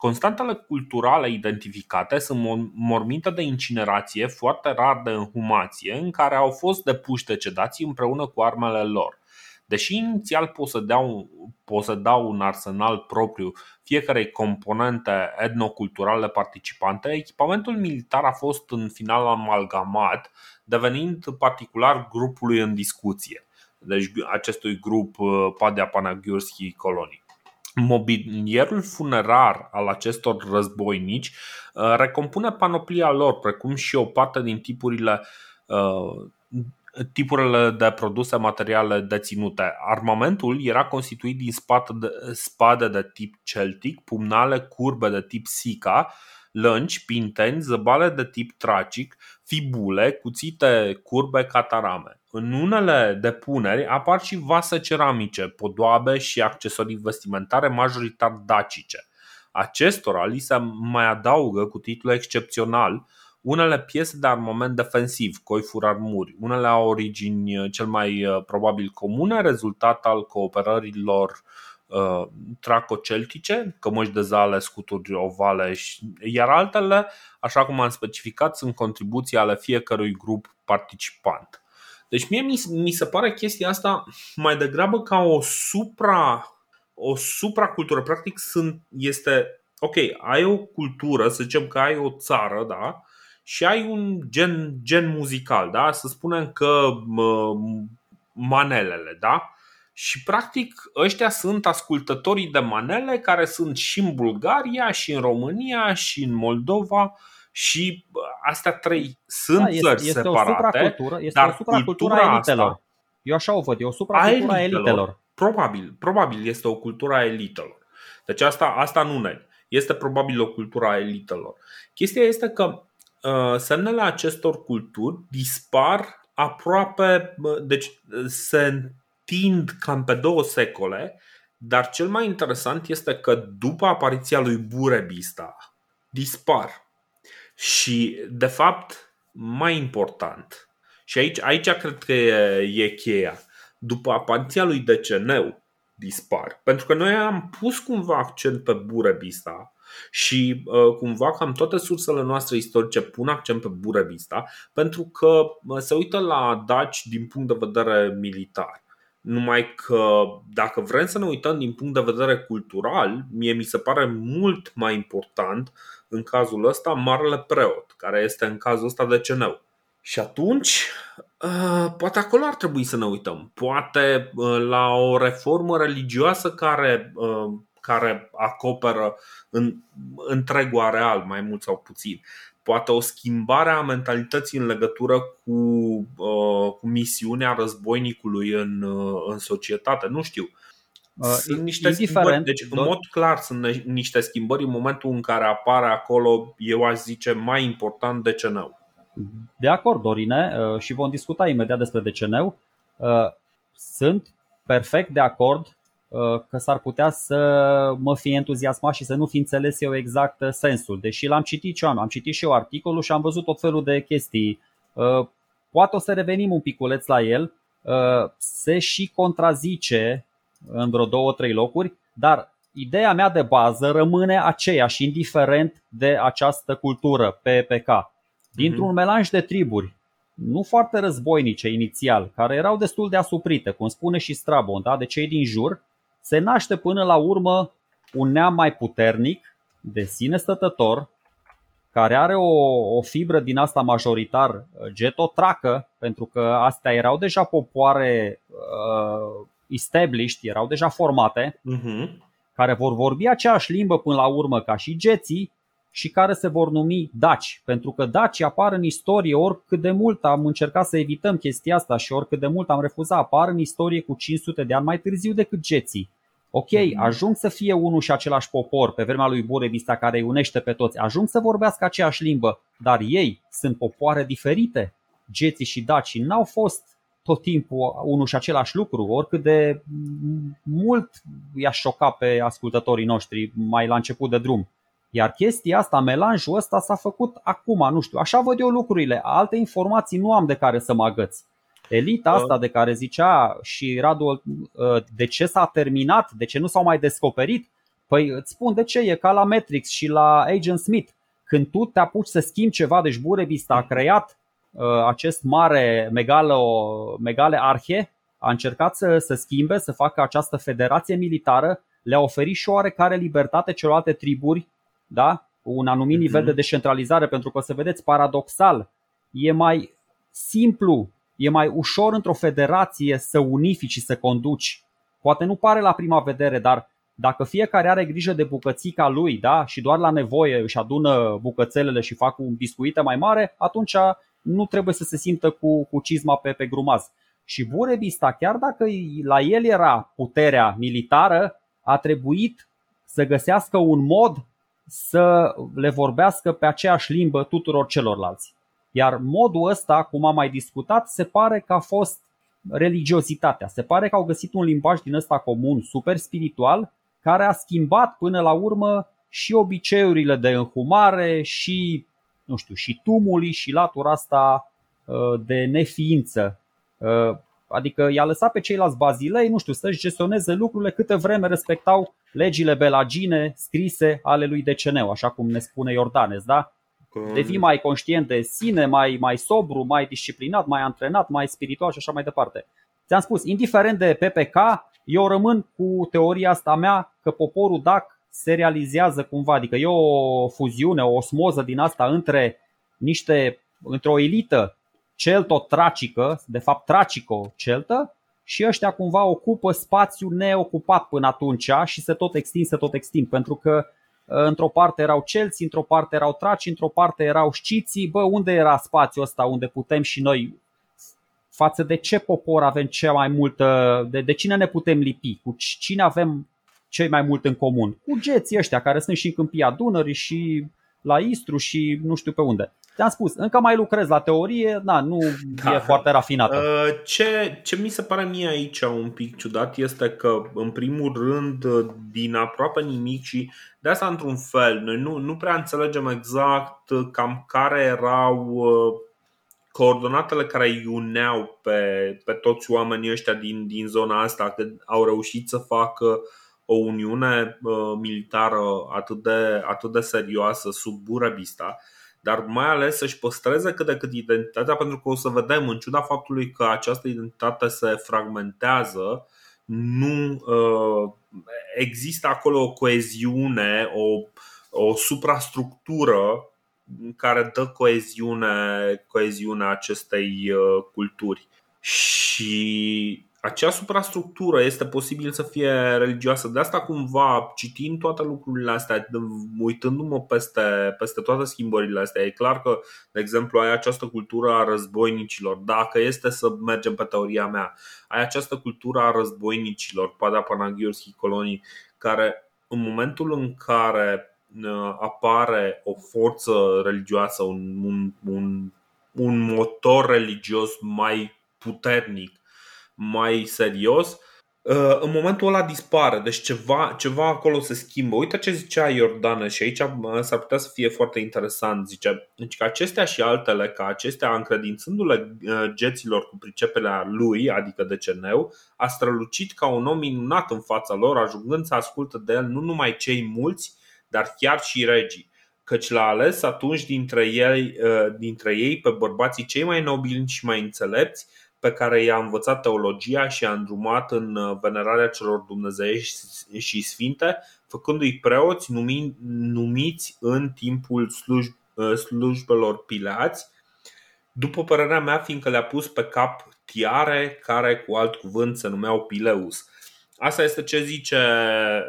Constantele culturale identificate sunt morminte de incinerație, foarte rar de înhumație, în care au fost depuși decedații împreună cu armele lor. Deși inițial posedau, posedau un arsenal propriu fiecarei componente etnoculturale participante, echipamentul militar a fost în final amalgamat, devenind particular grupului în discuție. Deci acestui grup uh, Padea Panagiurski Colonii. Mobilierul funerar al acestor războinici uh, recompune panoplia lor, precum și o parte din tipurile uh, tipurile de produse materiale deținute. Armamentul era constituit din spade de, spade de tip celtic, pumnale curbe de tip Sica, lănci, pinteni, zăbale de tip tracic, fibule, cuțite curbe, catarame. În unele depuneri apar și vase ceramice, podoabe și accesorii vestimentare majoritar dacice. Acestora li se mai adaugă cu titlu excepțional unele piese de armament defensiv, coifuri armuri, unele au origini cel mai uh, probabil comune, rezultat al cooperărilor uh, traco-celtice, cămăși de zale, scuturi ovale, iar altele, așa cum am specificat, sunt contribuții ale fiecărui grup participant. Deci mie mi, mi se pare chestia asta mai degrabă ca o supra o supracultură. Practic sunt, este, ok, ai o cultură, să zicem că ai o țară, da, și ai un gen, gen muzical, da, să spunem că mă, manelele, da, și practic ăștia sunt ascultătorii de manele care sunt și în Bulgaria, și în România, și în Moldova și astea trei sunt da, este, țări este separate. O este dar o supracultură a elitelor. Asta, Eu așa o văd, e o supracultură a elitelor. Probabil, probabil este o cultură a elitelor. Deci asta, asta nu neg. Este probabil o cultură a elitelor. Chestia este că uh, semnele acestor culturi dispar aproape, deci se întind cam pe două secole, dar cel mai interesant este că după apariția lui Burebista dispar. Și, de fapt, mai important, și aici, aici cred că e, e cheia, după apariția lui Deceneu dispar. Pentru că noi am pus cumva accent pe Burebista și uh, cumva cam toate sursele noastre istorice pun accent pe Burebista pentru că uh, se uită la daci din punct de vedere militar. Numai că dacă vrem să ne uităm din punct de vedere cultural, mie mi se pare mult mai important în cazul ăsta Marele Preot, care este în cazul ăsta de Ceneu. Și atunci, uh, poate acolo ar trebui să ne uităm. Poate uh, la o reformă religioasă care, uh, care acoperă în, întregul areal, mai mult sau puțin. Poate o schimbare a mentalității în legătură cu, cu misiunea războinicului în, în societate. Nu știu. Sunt niște schimbări. Deci, în mod clar, sunt niște schimbări în momentul în care apare acolo, eu aș zice, mai important de CNU. De acord, Dorine, uh, și vom discuta imediat despre DCN-ul. Uh, sunt perfect de acord uh, că s-ar putea să mă fi entuziasmat și să nu fi înțeles eu exact sensul. Deși l-am citit și eu, am citit și eu articolul și am văzut tot felul de chestii. Poate o să revenim un piculeț la el. Se și contrazice în vreo două, trei locuri, dar ideea mea de bază rămâne aceeași, indiferent de această cultură PPK dintr-un mhm. melanj de triburi, nu foarte războinice inițial, care erau destul de asuprite, cum spune și Strabon, da? de cei din jur, se naște până la urmă un neam mai puternic, de sine stătător, care are o, o fibră din asta majoritar uh, getotracă, pentru că astea erau deja popoare uh, established, erau deja formate, uh-huh. care vor vorbi aceeași limbă până la urmă ca și geții, și care se vor numi daci, pentru că daci apar în istorie oricât de mult am încercat să evităm chestia asta și oricât de mult am refuzat, apar în istorie cu 500 de ani mai târziu decât geții. Ok, mhm. ajung să fie unul și același popor pe vremea lui Burebista care îi unește pe toți, ajung să vorbească aceeași limbă, dar ei sunt popoare diferite. Geții și dacii n-au fost tot timpul unul și același lucru, oricât de mult i-a șoca pe ascultătorii noștri mai la început de drum. Iar chestia asta, melanjul ăsta s-a făcut acum, nu știu, așa văd eu lucrurile. Alte informații nu am de care să mă agăț. Elita asta de care zicea și Radu, ă, de ce s-a terminat, de ce nu s-au mai descoperit? Păi îți spun de ce, e ca la Matrix și la Agent Smith. Când tu te apuci să schimbi ceva, deci Burebista a creat uh, acest mare megalo, megale arhe, a încercat să, să schimbe, să facă această federație militară, le-a oferit și oarecare libertate celorlalte triburi da? un anumit mm-hmm. nivel de descentralizare, pentru că o să vedeți, paradoxal, e mai simplu, e mai ușor într-o federație să unifici și să conduci. Poate nu pare la prima vedere, dar dacă fiecare are grijă de bucățica lui da? și doar la nevoie își adună bucățelele și fac un biscuită mai mare, atunci nu trebuie să se simtă cu, cu cizma pe, pe grumaz. Și Burebista, chiar dacă la el era puterea militară, a trebuit să găsească un mod să le vorbească pe aceeași limbă tuturor celorlalți. Iar modul ăsta, cum am mai discutat, se pare că a fost religiozitatea. Se pare că au găsit un limbaj din ăsta comun, super spiritual, care a schimbat până la urmă și obiceiurile de înhumare și, nu știu, și tumulii și latura asta uh, de neființă. Uh, Adică i-a lăsat pe ceilalți bazilei, nu știu, să-și gestioneze lucrurile câte vreme respectau legile belagine scrise ale lui Deceneu, așa cum ne spune Iordanes, da? Devii mai conștient de sine, mai, mai sobru, mai disciplinat, mai antrenat, mai spiritual și așa mai departe. Ți-am spus, indiferent de PPK, eu rămân cu teoria asta mea că poporul DAC se realizează cumva, adică e o fuziune, o osmoză din asta între niște, între o elită celto-tracică, de fapt tracico-celtă, și ăștia cumva ocupă spațiu neocupat până atunci și se tot extind, se tot extind, pentru că ă, într-o parte erau celți, într-o parte erau traci, într-o parte erau sciții. Bă, unde era spațiul ăsta unde putem și noi față de ce popor avem cea mai multă, de, de cine ne putem lipi, cu cine avem cei mai mult în comun? Cu geții ăștia care sunt și în câmpia Dunării și la Istru și nu știu pe unde. Te-am spus, încă mai lucrez la teorie, da, nu da. e foarte rafinată. Uh, ce, ce mi se pare mie aici un pic ciudat este că, în primul rând, din aproape nimic și de asta, într-un fel, noi nu, nu prea înțelegem exact cam care erau uh, coordonatele care îi uneau pe, pe toți oamenii ăștia din, din zona asta, că au reușit să facă o uniune uh, militară atât de, atât de serioasă sub Burebista, dar mai ales să-și păstreze cât de cât identitatea, pentru că o să vedem, în ciuda faptului că această identitate se fragmentează, nu uh, există acolo o coeziune, o, o suprastructură care dă coeziune, coeziune acestei uh, culturi. Și acea suprastructură este posibil să fie religioasă. De asta cumva, citind toate lucrurile astea, uitându-mă peste, peste toate schimbările astea, e clar că, de exemplu, ai această cultură a războinicilor. Dacă este să mergem pe teoria mea, ai această cultură a războinicilor, Pada Panagiorski colonii, care în momentul în care uh, apare o forță religioasă, un, un, un, un motor religios mai puternic mai serios, uh, în momentul ăla dispare, deci ceva, ceva acolo se schimbă. Uite ce zicea Iordane și aici uh, s-ar putea să fie foarte interesant. Zice deci că acestea și altele, ca acestea încredințându-le uh, geților cu priceperea lui, adică de ceneu, a strălucit ca un om minunat în fața lor, ajungând să ascultă de el nu numai cei mulți, dar chiar și regii căci l-a ales atunci dintre ei, dintre ei pe bărbații cei mai nobili și mai înțelepți, pe care i-a învățat teologia și a îndrumat în uh, venerarea celor dumnezeiești și sfinte, făcându-i preoți numi, numiți în timpul sluj, uh, slujbelor pilați, după părerea mea, fiindcă le-a pus pe cap tiare care cu alt cuvânt se numeau Pileus. Asta este ce zice,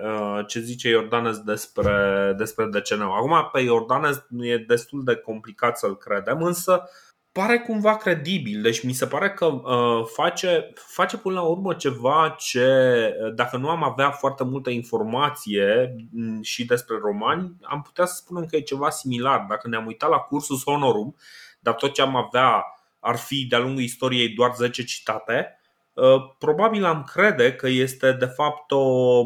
uh, ce zice Iordanes despre, despre deceneu. Acum, pe Iordanes e destul de complicat să-l credem, însă pare cumva credibil. Deci mi se pare că uh, face, face până la urmă ceva ce, uh, dacă nu am avea foarte multă informație mm, și despre romani, am putea să spunem că e ceva similar. Dacă ne-am uitat la cursul Honorum, dar tot ce am avea ar fi de-a lungul istoriei doar 10 citate, uh, probabil am crede că este de fapt o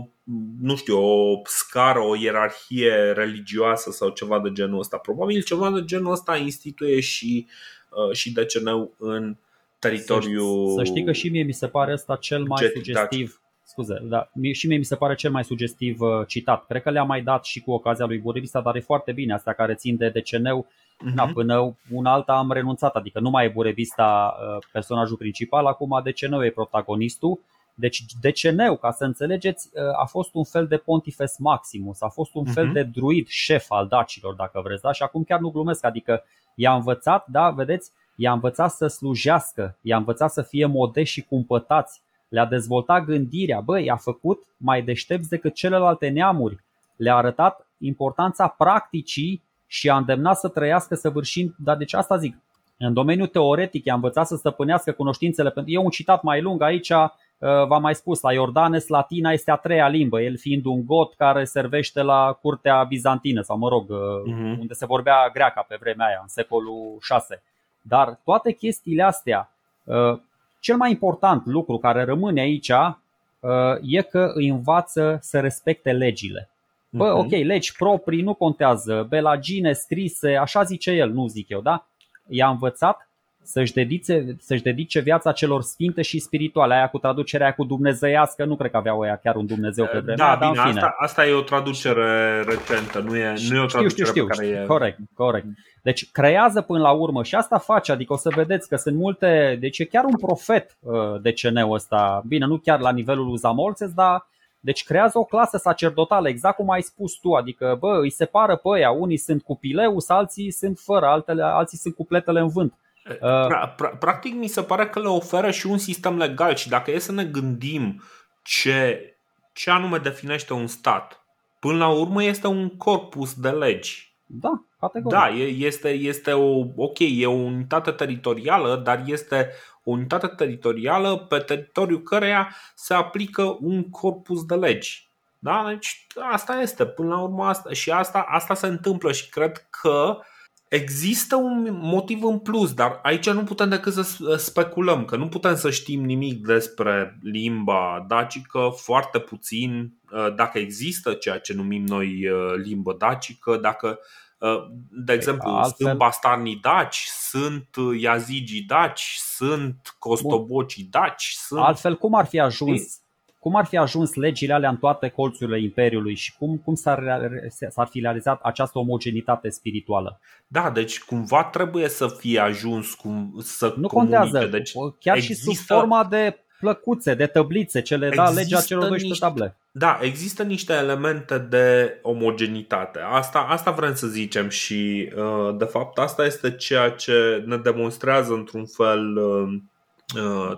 nu știu, o scară, o ierarhie religioasă sau ceva de genul ăsta. Probabil ceva de genul ăsta instituie și uh, Uh, și DCN în teritoriul. Să, să știi că și mie mi se pare asta cel mai jet, sugestiv. Scuze, da, și mie mi se pare cel mai sugestiv uh, citat. Cred că le-am mai dat și cu ocazia lui Burevista, dar e foarte bine astea care țin de DCN-ul. Uh-huh. Da, până un alta am renunțat, adică nu mai e Burevista uh, personajul principal, acum DCN-ul e protagonistul. Deci DCN-ul, ca să înțelegeți, a fost un fel de Pontifex Maximus, a fost un uh-huh. fel de druid șef al dacilor, dacă vreți, da? Și acum chiar nu glumesc, adică i-a învățat, da, vedeți, i-a învățat să slujească, i-a învățat să fie modești și cumpătați, le-a dezvoltat gândirea, băi, i-a făcut mai deștepți decât celelalte neamuri, le-a arătat importanța practicii și a îndemnat să trăiască săvârșind, dar deci asta zic, în domeniul teoretic i-a învățat să stăpânească cunoștințele, e un citat mai lung aici, uh, v-am mai spus, la Iordanes latina este a treia limbă, el fiind un got care servește la curtea bizantină sau mă rog, uh-huh. unde se vorbea greaca pe vremea aia, în secolul 6. Dar toate chestiile astea, uh, cel mai important lucru care rămâne aici e că îi învață să respecte legile. Bă, uh-huh. ok, legi proprii nu contează, belagine scrise, așa zice el, nu zic eu, da? I-a învățat să-și dedice, să-și dedice viața celor sfinte și spirituale. Aia cu traducerea cu dumnezeiască, nu cred că aveau ea chiar un Dumnezeu pe vremea, da, dar bine, în fine. Asta, asta e o traducere recentă, nu e, nu e o traducere știu, știu, știu, care e... Corect, corect. Deci creează până la urmă și asta face, adică o să vedeți că sunt multe, deci e chiar un profet uh, de CN-ul ăsta, bine, nu chiar la nivelul lui Zamolțes, dar deci creează o clasă sacerdotală, exact cum ai spus tu, adică bă, îi separă pe ăia, unii sunt cu pileus, alții sunt fără, altele, alții sunt cu pletele în vânt. Uh, practic mi se pare că le oferă și un sistem legal și dacă e să ne gândim ce, ce anume definește un stat, până la urmă este un corpus de legi. Da, categoric. Da, este, este o, ok, e o unitate teritorială, dar este o unitate teritorială pe teritoriul căreia se aplică un corpus de legi. Da? Deci asta este, până la urmă asta, și asta, asta se întâmplă și cred că există un motiv în plus, dar aici nu putem decât să speculăm, că nu putem să știm nimic despre limba dacică, foarte puțin, uh, dacă există ceea ce numim noi uh, limbă dacică, dacă uh, de exemplu, Altfel... sunt bastarnii daci, sunt iazigii daci, sunt costobocii daci. Sunt... Altfel, cum ar fi ajuns cum ar fi ajuns legile alea în toate colțurile Imperiului și cum, cum s-ar, s-ar fi realizat această omogenitate spirituală? Da, deci cumva trebuie să fie ajuns cum, să Nu comunice. contează, deci chiar există... și sub forma de plăcuțe, de tăblițe, cele da, legea celor 12 niște, ștable. Da, există niște elemente de omogenitate. Asta, asta vrem să zicem și uh, de fapt asta este ceea ce ne demonstrează într-un fel uh, Uh,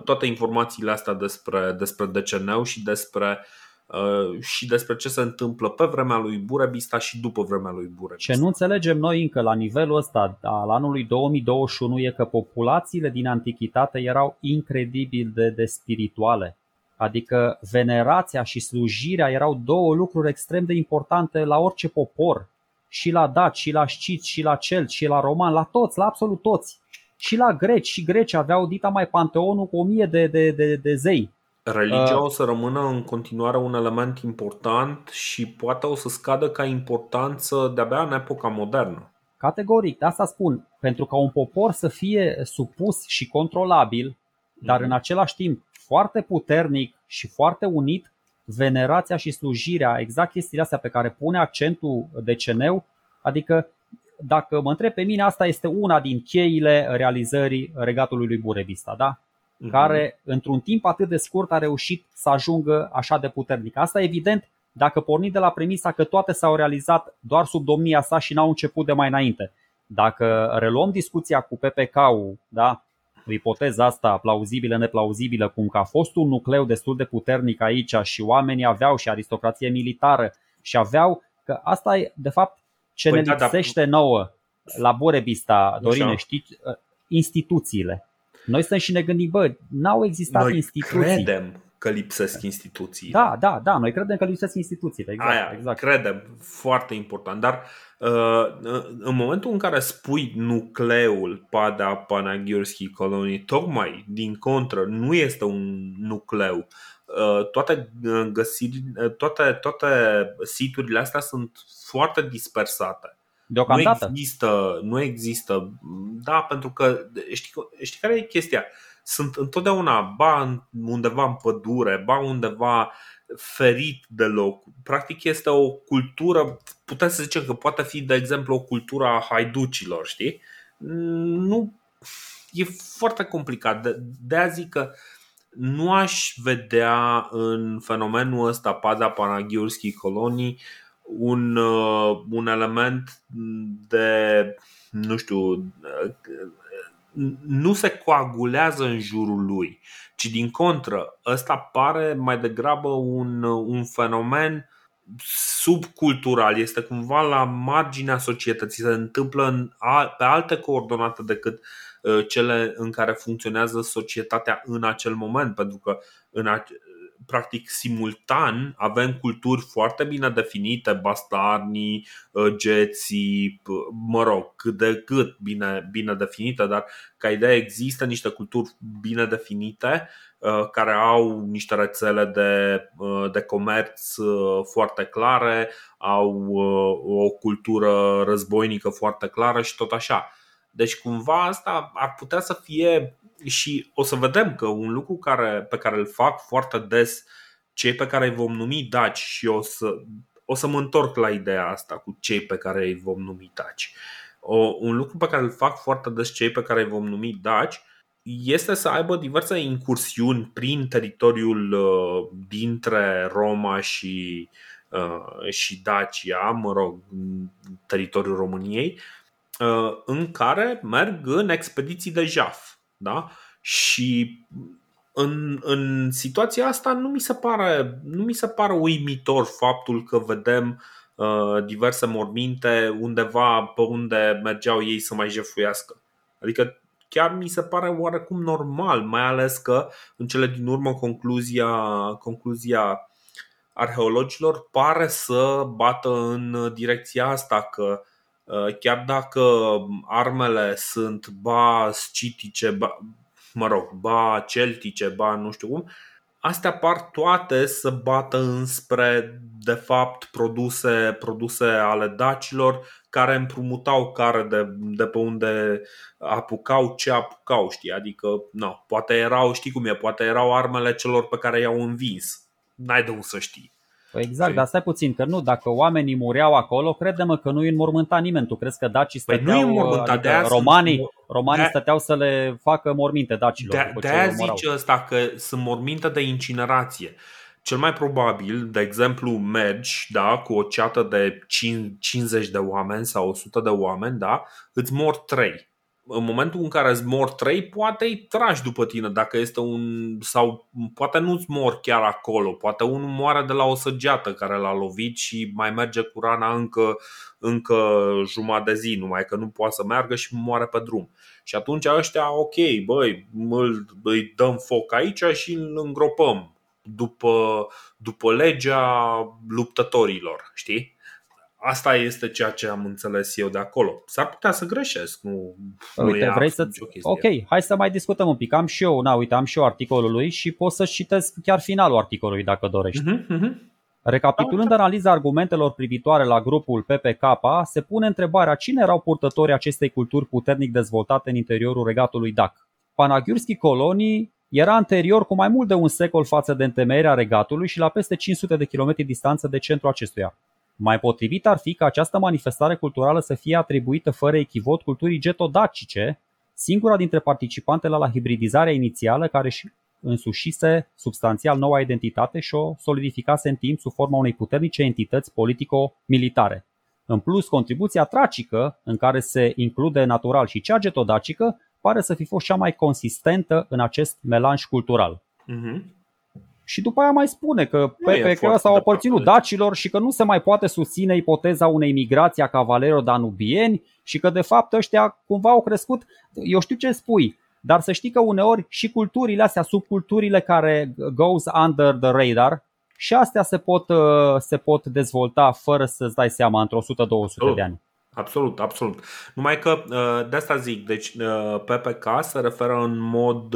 toate informațiile astea despre, despre DCN și despre uh, și despre ce se întâmplă pe vremea lui Burebista și după vremea lui Burebista. Ce nu înțelegem noi încă la nivelul ăsta al anului 2021 e că populațiile din antichitate erau incredibil de, de spirituale. Adică venerația și slujirea erau două lucruri extrem de importante la orice popor. Și la daci, și la sciți, și la celți, și la roman, la toți, la absolut toți și la greci. Și greci aveau dita mai panteonul cu o mie de, de, de, de zei. Religia uh, o să rămână în continuare un element important și poate o să scadă ca importanță de-abia în epoca modernă. Categoric, de asta spun. Pentru ca un popor să fie supus și controlabil, dar în același timp foarte puternic și foarte unit, venerația și slujirea, exact chestiile astea pe care pune accentul deceneu, adică dacă mă întreb pe mine, asta este una din cheile realizării regatului lui Burebista, da? Uh-huh. care într-un timp atât de scurt a reușit să ajungă așa de puternic. Asta evident dacă pornim de la premisa că toate s-au realizat doar sub domnia sa și n-au început de mai înainte. Dacă reluăm discuția cu PPK-ul, da, ipoteza asta plauzibilă, neplauzibilă, cum că a fost un nucleu destul de puternic aici și oamenii aveau și aristocrație militară și aveau că asta e de fapt ce păi ne da, da. lipsește da, nouă la Borebista, Dorine, știți, ă, instituțiile. Noi stăm și ne gândim, bă, n-au existat Noi instituții. credem că lipsesc instituții. Da, da, da, noi credem că lipsesc instituțiile. Exact, Aia, exact. credem, foarte important. Dar uh, în momentul în care spui nucleul Pada Panagiurski Colony, tocmai din contră, nu este un nucleu. Uh, toate, găsiri, toate, toate siturile astea sunt foarte dispersate. Deocamdată. Nu există, nu există, da, pentru că știi, știi care e chestia? Sunt întotdeauna ba undeva în pădure, ba undeva ferit de loc. Practic este o cultură, putem să zicem că poate fi, de exemplu, o cultură a haiducilor, știi? Nu, e foarte complicat. De, de a zic că nu aș vedea în fenomenul ăsta Pada Panagiurski Colonii un, uh, un element de, nu știu, nu se coagulează în jurul lui, ci din contră, ăsta pare mai degrabă un, un fenomen subcultural, este cumva la marginea societății, se întâmplă în, pe alte coordonate decât uh, cele în care funcționează societatea în acel moment, pentru că în, practic simultan avem culturi foarte bine definite, bastarnii, uh, geții, mă rog, cât de cât bine, bine definite, dar ca idee există niște culturi bine definite uh, care au niște rețele de, uh, de comerț foarte clare, au o cultură războinică foarte clară și tot așa. Deci cumva asta ar putea să fie și o să vedem că un lucru care, pe care îl fac foarte des cei pe care îi vom numi daci și o să, o să mă întorc la ideea asta cu cei pe care îi vom numi daci. O, un lucru pe care îl fac foarte des cei pe care îi vom numi daci este să aibă diverse incursiuni prin teritoriul uh, dintre Roma și, uh, și Dacia, mă rog, teritoriul României, uh, în care merg în expediții de jaf da? Și în, în situația asta nu mi se pare, nu mi se pare uimitor faptul că vedem uh, diverse morminte undeva pe unde mergeau ei să mai jefuiască. Adică chiar mi se pare oarecum normal, mai ales că în cele din urmă concluzia, concluzia arheologilor pare să bată în direcția asta că chiar dacă armele sunt ba scitice, ba, mă rog, ba celtice, ba nu știu cum, astea par toate să bată înspre, de fapt, produse, produse ale dacilor care împrumutau care de, de pe unde apucau ce apucau, știi? Adică, no, poate erau, știi cum e, poate erau armele celor pe care i-au învins. N-ai de unde să știi. Păi exact, dar stai puțin, că nu, dacă oamenii mureau acolo, crede-mă că nu îi înmormânta nimeni. Tu crezi că dacii păi stăteau, păi nu adică de romanii, sunt... romanii de stăteau să le facă morminte dacilor. De, de aia zice ăsta că sunt morminte de incinerație. Cel mai probabil, de exemplu, mergi da, cu o ceată de 50 de oameni sau 100 de oameni, da, îți mor 3 în momentul în care îți mor trei, poate îi tragi după tine dacă este un. sau poate nu-ți mor chiar acolo, poate unul moare de la o săgeată care l-a lovit și mai merge cu rana încă, încă jumătate de zi, numai că nu poate să meargă și moare pe drum. Și atunci ăștia, ok, băi, îl, îi dăm foc aici și îl îngropăm după, după legea luptătorilor, știi? Asta este ceea ce am înțeles eu de acolo. S-ar putea să greșesc. Nu, uite, nu vrei să Ok, hai să mai discutăm un pic. Am și eu, na, uite, am și eu articolul lui și pot să citesc chiar finalul articolului dacă dorești. Uh-huh, uh-huh. Recapitulând analiza argumentelor privitoare la grupul PPK, se pune întrebarea cine erau purtătorii acestei culturi puternic dezvoltate în interiorul regatului DAC. Panagyurski Colonii era anterior cu mai mult de un secol față de întemeierea regatului și la peste 500 de kilometri distanță de centru acestuia. Mai potrivit ar fi ca această manifestare culturală să fie atribuită fără echivot culturii getodacice, singura dintre participantele la hibridizarea inițială care și însușise substanțial noua identitate și o solidificase în timp sub forma unei puternice entități politico-militare. În plus, contribuția tracică, în care se include natural și cea getodacică, pare să fi fost cea mai consistentă în acest melanj cultural. Uh-huh și după aia mai spune că PPK s-au aparținut dacilor și că nu se mai poate susține ipoteza unei migrații a cavalerilor danubieni și că de fapt ăștia cumva au crescut, eu știu ce spui, dar să știi că uneori și culturile astea, subculturile care goes under the radar, și astea se pot, uh, se pot dezvolta fără să-ți dai seama într-o 100-200 de ani. Absolut, absolut. Numai că uh, de asta zic, deci uh, PPK se referă în mod,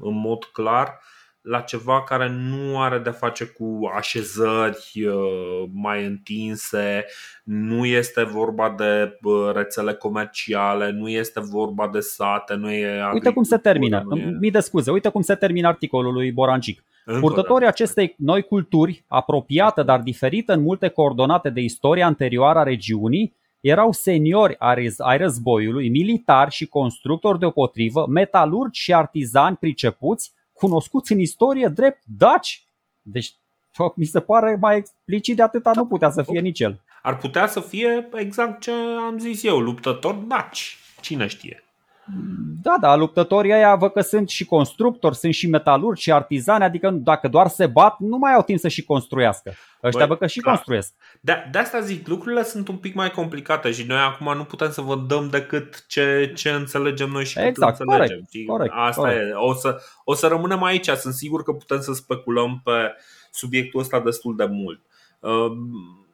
în mod clar la ceva care nu are de face cu așezări uh, mai întinse, nu este vorba de uh, rețele comerciale, nu este vorba de sate, nu e Uite cum se termină, e... mii de scuze, uite cum se termină articolul lui Borancic. Purtătorii acestei noi culturi, apropiată, dar diferită în multe coordonate de istoria anterioară a regiunii, erau seniori ai războiului, militari și constructori deopotrivă, metalurgi și artizani pricepuți, cunoscuți în istorie drept daci. Deci mi se pare mai explicit de atâta nu putea să fie nici el. Ar putea să fie exact ce am zis eu, luptător daci. Cine știe? Da, da, luptătorii ăia văd că sunt și constructori, sunt și metalurgi și artizani, adică dacă doar se bat, nu mai au timp să și construiască. Ăștia văd că și da. construiesc. De, de asta zic, lucrurile sunt un pic mai complicate și noi acum nu putem să vă dăm decât ce, ce înțelegem noi și exact, cât înțelegem. Corect, corect, asta corect. e. O să, o să rămânem aici, sunt sigur că putem să speculăm pe subiectul ăsta destul de mult. Uh,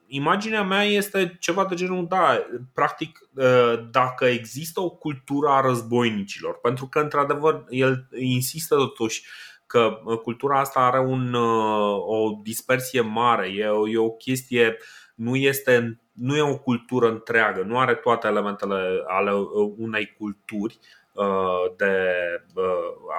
imaginea mea este ceva de genul, da, practic, ă, dacă există o cultură a războinicilor, pentru că, într-adevăr, el insistă totuși că cultura asta are un, ă, o dispersie mare, e o, e o chestie, nu este nu e o cultură întreagă, nu are toate elementele ale unei culturi de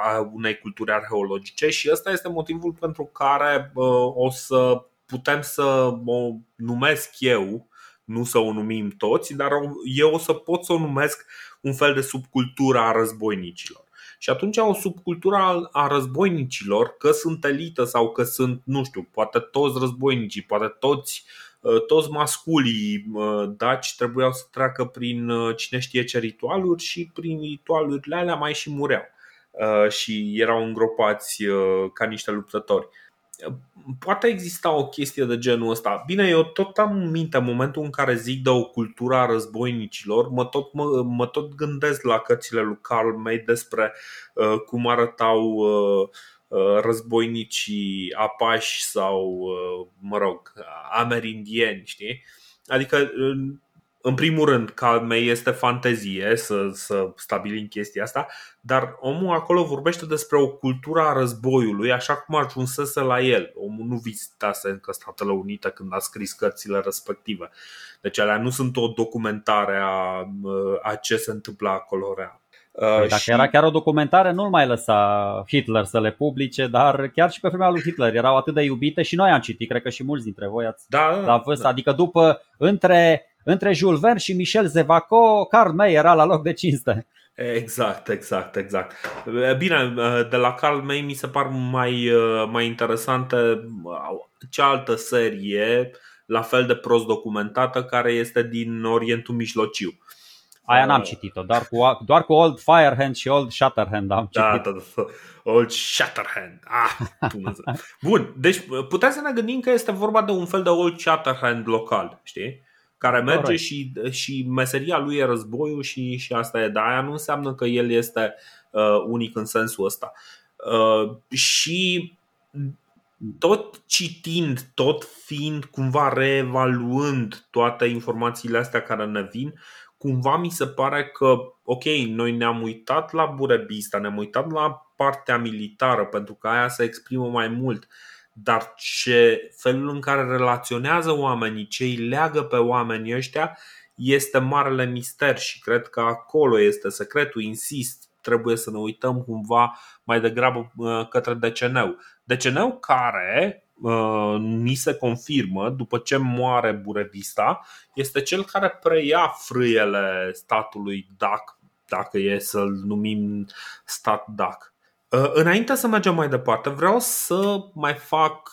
a unei culturi arheologice și ăsta este motivul pentru care o să putem să o numesc eu, nu să o numim toți, dar eu o să pot să o numesc un fel de subcultură a războinicilor. Și atunci o subcultură a războinicilor, că sunt elită sau că sunt, nu știu, poate toți războinicii, poate toți, ă, toți masculii ă, daci trebuiau să treacă prin ă, cine știe ce ritualuri și prin ritualurile alea mai și mureau și erau îngropați ca niște luptători poate exista o chestie de genul ăsta. Bine, eu tot am în minte momentul în care zic de o cultură a războinicilor, mă tot, mă, mă tot gândesc la cărțile lui Carl May despre uh, cum arătau uh, războinicii apași sau, mă rog, amerindieni, știi? Adică în primul rând, Calmei este fantezie să, să stabilim chestia asta, dar omul acolo vorbește despre o cultură a războiului, așa cum ajunsese la el. Omul nu vizitase încă Statele Unite când a scris cărțile respective. Deci alea nu sunt o documentare a, a ce se întâmplă acolo real. Păi dacă și... era chiar o documentare, nu-l mai lăsa Hitler să le publice, dar chiar și pe vremea lui Hitler erau atât de iubite și noi am citit, cred că și mulți dintre voi ați da, da, da. Adică după, între între Jules Verne și Michel Zevaco, Carl May era la loc de cinste. Exact, exact, exact. Bine, de la Carl May mi se par mai, mai interesante cealaltă serie, la fel de prost documentată, care este din Orientul Mijlociu. Aia n-am citit-o, doar cu, doar cu Old Firehand și Old Shatterhand am da, citit. Da, da, da. Old Shatterhand. Ah, Bun, deci putem să ne gândim că este vorba de un fel de Old Shatterhand local, știi? care merge și, și meseria lui e războiul și, și asta e. Dar aia nu înseamnă că el este uh, unic în sensul ăsta. Uh, și tot citind, tot fiind cumva reevaluând toate informațiile astea care ne vin, cumva mi se pare că, ok, noi ne-am uitat la Burebista, ne-am uitat la partea militară pentru că aia se exprimă mai mult. Uh, dar ce felul în care relaționează oamenii, ce îi leagă pe oamenii ăștia, este marele mister și cred că acolo este secretul, insist, trebuie să ne uităm cumva mai degrabă uh, către deceneu. Deceneu care uh, ni se confirmă după ce moare Burevista este cel care preia frâiele statului Dac, dacă e să-l numim stat Dac. Uh, înainte să mergem mai departe, vreau să mai fac.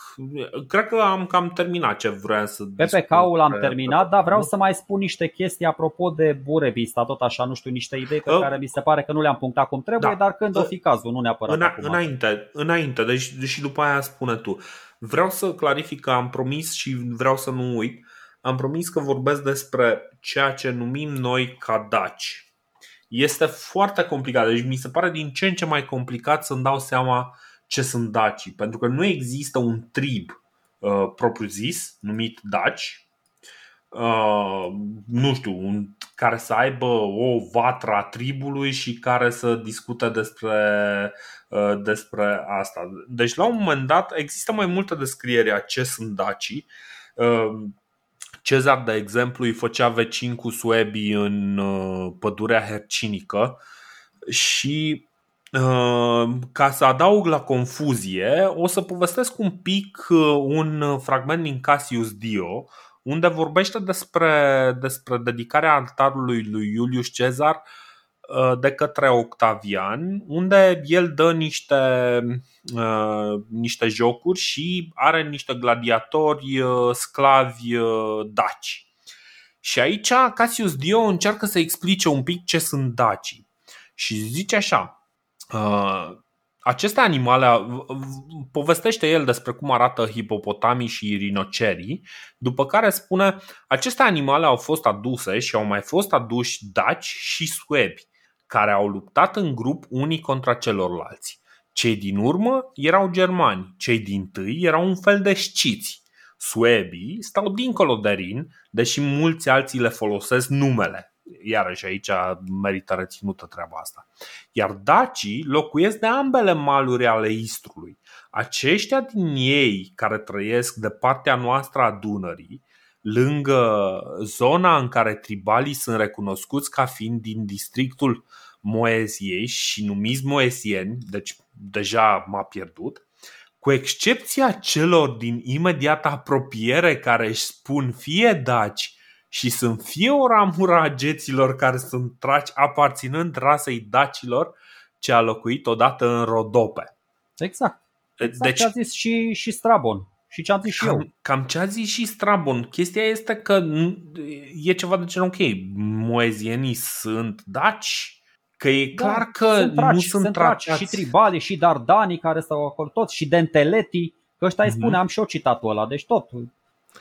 Cred că am cam terminat ce vreau să. PPK-ul am terminat, dar vreau să mai spun niște chestii apropo de Burevista, tot așa, nu știu, niște idei pe uh, care mi se pare că nu le-am punctat cum trebuie, da. dar când uh, o fi cazul, nu neapărat. Îna, acum. Înainte, înainte, deci și după aia spune tu. Vreau să clarific că am promis și vreau să nu uit. Am promis că vorbesc despre ceea ce numim noi ca daci este foarte complicat. Deci mi se pare din ce în ce mai complicat să-mi dau seama ce sunt dacii. Pentru că nu există un trib uh, propriu-zis numit daci. Uh, nu știu, un, care să aibă o vatra a tribului și care să discute despre, uh, despre asta. Deci, la un moment dat, există mai multe descrieri a ce sunt dacii. Uh, Cezar, de exemplu, îi făcea vecin cu suebii în uh, pădurea hercinică și uh, ca să adaug la confuzie, o să povestesc un pic uh, un fragment din Cassius Dio, unde vorbește despre, despre dedicarea altarului lui Iulius Cezar Uh, de către Octavian, unde el dă niște, uh, niște jocuri și are niște gladiatori uh, sclavi daci. Și aici Cassius Dio încearcă să explice un pic ce sunt dacii. Și zice așa, aceste animale, povestește el despre cum arată hipopotamii și rinocerii, după care spune aceste animale au fost aduse și au mai fost aduși daci și suebi care au luptat în grup unii contra celorlalți. Cei din urmă erau germani, cei din tâi erau un fel de sciți. Suebii stau dincolo de Rin, deși mulți alții le folosesc numele. Iarăși aici merită reținută treaba asta. Iar dacii locuiesc de ambele maluri ale Istrului. Aceștia din ei care trăiesc de partea noastră a Dunării lângă zona în care tribalii sunt recunoscuți ca fiind din districtul Moeziei și numiți moesieni, deci deja m-a pierdut, cu excepția celor din imediată apropiere care își spun fie daci și sunt fie o ramură a geților care sunt traci aparținând rasei dacilor ce a locuit odată în Rodope. Exact. exact deci, ce a zis și, și Strabon. Și ce am zis cam, și eu. Cam ce a zis și Strabon. Chestia este că e ceva de genul ok. Moezienii sunt daci, că e da, clar că sunt traci, nu sunt, sunt traci. Și tribali, și dardanii care stau acolo, tot, și denteleti, că ăștia mm-hmm. îi spune, am și eu citatul ăla, deci tot.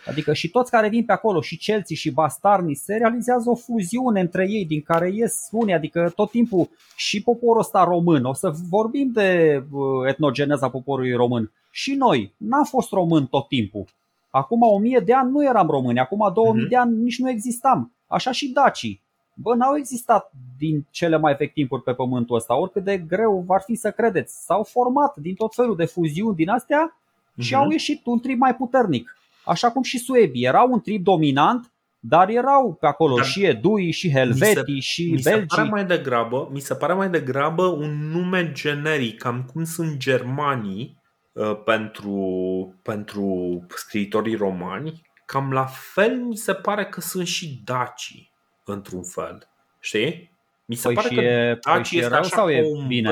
Adică și toți care vin pe acolo, și Chelsea și Bastarni, se realizează o fuziune între ei din care ies unii, adică tot timpul și poporul ăsta român, o să vorbim de uh, etnogeneza poporului român, și noi, n-am fost român tot timpul. Acum o mie de ani nu eram români, acum 2000 uh-huh. de ani nici nu existam. Așa și dacii. Bă, n-au existat din cele mai vechi timpuri pe pământul ăsta, oricât de greu ar fi să credeți. S-au format din tot felul de fuziuni din astea uh-huh. și mhm. au ieșit un trib mai puternic. Așa cum și suebii erau un trib dominant, dar erau pe acolo dar și edui, și helvetii, mi se, și mi belgii. Se pare mai degrabă, mi se pare mai degrabă un nume generic, cam cum sunt germanii uh, pentru, pentru scriitorii romani, cam la fel mi se pare că sunt și dacii, într-un fel. Știi? Mi se păi pare și că e, păi și e rău sau e bine?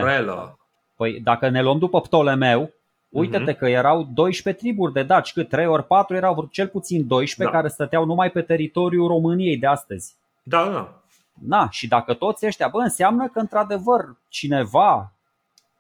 Păi dacă ne luăm după Ptolemeu, Uite-te uh-huh. că erau 12 triburi de daci, cât 3 ori 4 erau cel puțin 12 da. care stăteau numai pe teritoriul României de astăzi. Da, da. Na, și dacă toți ăștia, bă, înseamnă că într-adevăr cineva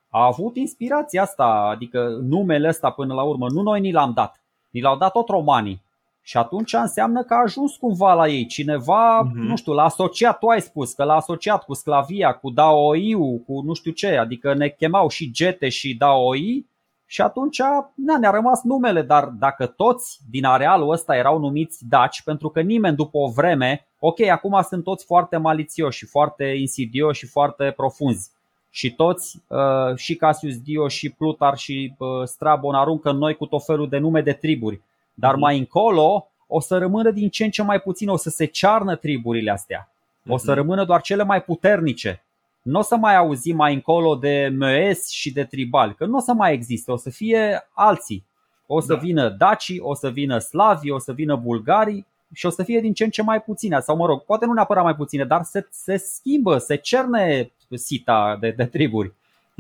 a avut inspirația asta, adică numele ăsta până la urmă, nu noi ni l-am dat, ni l-au dat tot romanii. Și atunci înseamnă că a ajuns cumva la ei cineva, uh-huh. nu știu, l-a asociat, tu ai spus că l-a asociat cu sclavia, cu daoiu, cu nu știu ce, adică ne chemau și gete și daoi și atunci na, ne-a rămas numele, dar dacă toți din arealul ăsta erau numiți daci, pentru că nimeni după o vreme, ok, acum sunt toți foarte malițioși și foarte insidioși și foarte profunzi. Și toți, uh, și Cassius Dio, și Plutar, și uh, Strabon aruncă în noi cu tot felul de nume de triburi. Dar mhm. mai încolo o să rămână din ce în ce mai puțin, o să se cearnă triburile astea. O să mhm. rămână doar cele mai puternice nu o să mai auzim mai încolo de MES și de tribal, că nu o să mai existe, o să fie alții. O să da. vină dacii, o să vină slavii, o să vină bulgarii și o să fie din ce în ce mai puține, sau mă rog, poate nu neapărat mai puține, dar se, se schimbă, se cerne sita de, de triburi.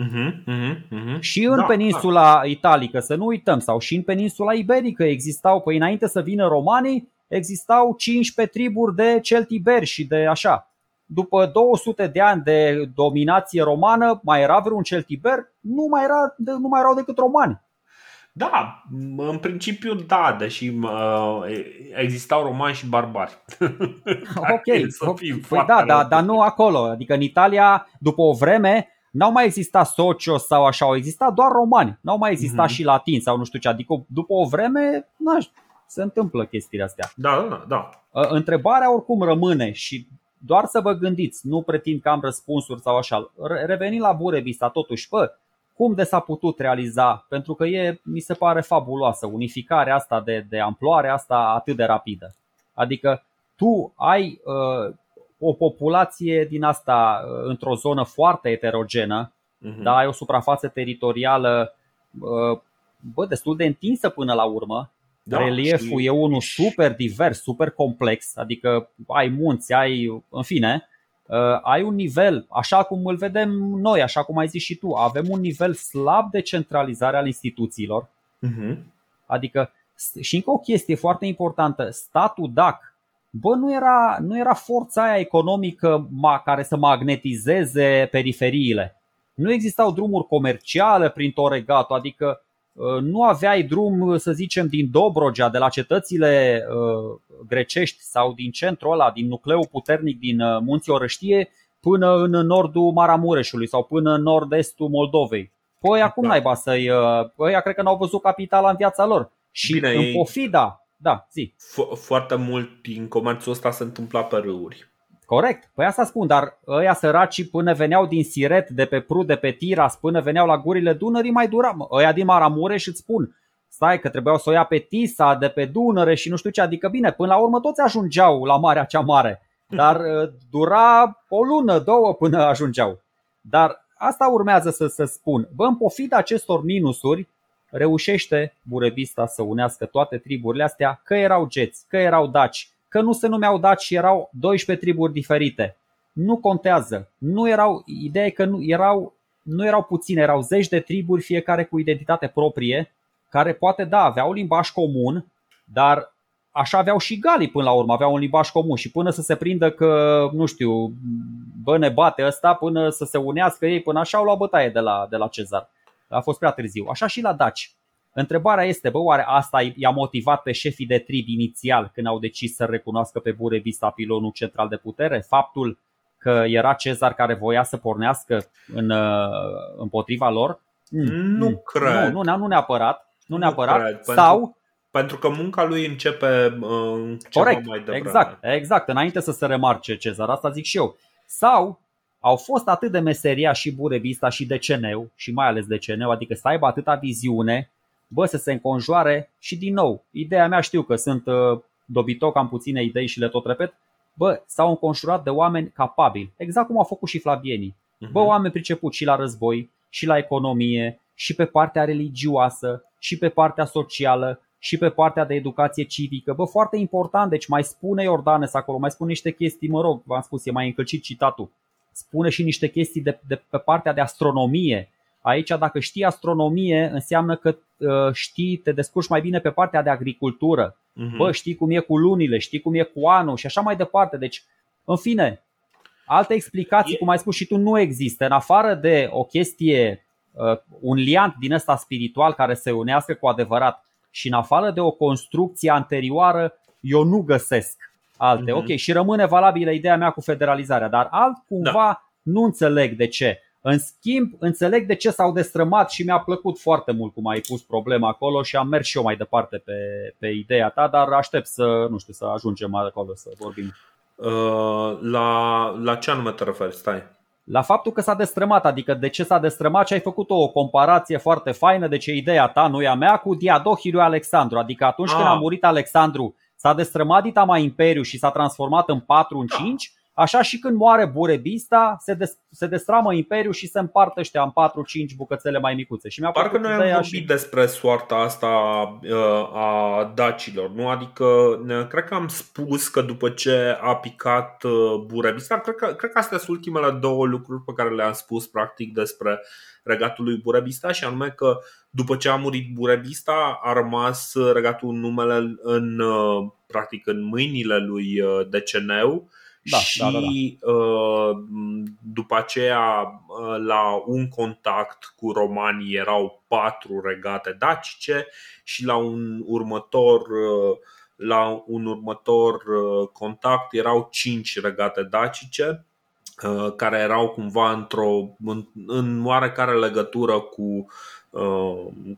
Uh-huh, uh-huh, uh-huh. Și în da, peninsula da. italică, să nu uităm, sau și în peninsula iberică existau, păi înainte să vină romanii, existau 15 triburi de celtiberi și de așa după 200 de ani de dominație romană, mai era vreun celtiber? Nu mai, era, nu mai erau decât romani. Da, în principiu da, deși uh, existau romani și barbari. ok, păi da, da, dar nu acolo. Adică în Italia, după o vreme, n-au mai existat socios sau așa, au existat doar romani. N-au mai existat mm-hmm. și latini sau nu știu ce. Adică după o vreme, na, se întâmplă chestiile astea. Da, da, da. Uh, întrebarea oricum rămâne și doar să vă gândiți, nu pretind că am răspunsuri sau așa. Revenind la Burebista, totuși, bă, cum de s-a putut realiza? Pentru că e, mi se pare fabuloasă, unificarea asta de, de amploare asta atât de rapidă. Adică tu ai uh, o populație din asta uh, într-o zonă foarte eterogenă, uh-huh. dar ai o suprafață teritorială uh, bă, destul de întinsă până la urmă, da, Relieful și... e unul super divers, super complex, adică ai munți, ai, în fine, uh, ai un nivel, așa cum îl vedem noi, așa cum ai zis și tu, avem un nivel slab de centralizare al instituțiilor. Uh-huh. Adică, și încă o chestie foarte importantă, statul DAC, bă, nu era, nu era forța aia economică ma, care să magnetizeze periferiile. Nu existau drumuri comerciale prin tot regatul, adică Uh, nu aveai drum, uh, să zicem, din Dobrogea, de la cetățile uh, grecești sau din centrul ăla, din nucleul puternic din Munții Orăștie, până în nordul Maramureșului sau până în nord-estul Moldovei. Păi acum da. naiba să-i... Ăia cred că n-au văzut capitala în viața lor. Și Bine, în pofida, da, zi. Fo- foarte mult din comerțul ăsta se întâmpla pe râuri. Corect, păi asta spun, dar ăia săraci până veneau din Siret, de pe Pru, de pe Tiras, până veneau la gurile Dunării, mai dura. Ăia din Maramureș îți spun, stai că trebuiau să o ia pe Tisa, de pe Dunăre și nu știu ce, adică bine, până la urmă toți ajungeau la Marea cea Mare, dar uh, dura o lună, două până ajungeau. Dar asta urmează să se spun. Bă, în pofida acestor minusuri, reușește Burebista să unească toate triburile astea, că erau geți, că erau daci, că nu se numeau daci și erau 12 triburi diferite. Nu contează. Nu erau, ideea e că nu erau, nu erau puține, erau zeci de triburi, fiecare cu identitate proprie, care poate, da, aveau limbaj comun, dar așa aveau și galii până la urmă, aveau un limbaj comun și până să se prindă că, nu știu, bă, ne bate ăsta, până să se unească ei, până așa au luat bătaie de la, de la Cezar. A fost prea târziu. Așa și la daci. Întrebarea este, bă, oare asta i-a motivat pe șefii de trib inițial când au decis să recunoască pe Vista pilonul central de putere? Faptul că era Cezar care voia să pornească în, uh, împotriva lor? Nu mm, cred. Nu, nu, nu neapărat. Nu, nu neapărat. Cred, sau pentru, pentru că munca lui începe uh, ceva Corect, mai devreme. Exact, exact, înainte să se remarce Cezar, asta zic și eu. Sau au fost atât de meseria și Burebista și Deceneu, și mai ales Deceneu, adică să aibă atâta viziune, bă, să se înconjoare și din nou, ideea mea știu că sunt uh, dobitoc, am puține idei și le tot repet, bă, s-au înconjurat de oameni capabili, exact cum au făcut și flavienii. Bă, mhm. oameni pricepuți și la război, și la economie, și pe partea religioasă, și pe partea socială, și pe partea de educație civică. Bă, foarte important, deci mai spune Iordanes acolo, mai spune niște chestii, mă rog, v-am spus, e mai încălcit citatul. Spune și niște chestii de, de pe partea de astronomie. Aici, dacă știi astronomie, înseamnă că uh, știi, te descurci mai bine pe partea de agricultură. Uh-huh. Bă, știi cum e cu lunile, știi cum e cu anul și așa mai departe. Deci, în fine, alte explicații, cum ai spus și tu, nu există. În afară de o chestie, uh, un liant din ăsta spiritual care se unească cu adevărat și în afară de o construcție anterioară, eu nu găsesc alte. Uh-huh. Ok, și rămâne valabilă ideea mea cu federalizarea, dar altcumva da. nu înțeleg de ce. În schimb, înțeleg de ce s-au destrămat și mi-a plăcut foarte mult cum ai pus problema acolo și am mers și eu mai departe pe, pe ideea ta, dar aștept să, nu știu, să ajungem acolo să vorbim. Uh, la, la ce anume te referi? Stai. La faptul că s-a destrămat, adică de ce s-a destrămat și ai făcut o comparație foarte faină de ce ideea ta, nu e a mea, cu Diadohii lui Alexandru. Adică atunci ah. când a murit Alexandru, s-a destrămat Ditama Imperiu și s-a transformat în 4 în 5 Așa și când moare Burebista, se, des, se destramă imperiul și se împartă ăștia în 4-5 bucățele mai micuțe. Și mi-a Parcă noi am vorbit și... despre soarta asta uh, a dacilor, nu? Adică cred că am spus că după ce a picat uh, Burebista, cred că, cred că astea sunt ultimele două lucruri pe care le-am spus practic despre regatul lui Burebista și anume că după ce a murit Burebista a rămas regatul numele în, uh, practic în mâinile lui Deceneu da, și da, da, da. Uh, după aceea uh, la un contact cu romanii erau patru regate dacice și la un următor uh, la un următor contact erau cinci regate dacice care erau cumva într-o, în, în oarecare legătură cu,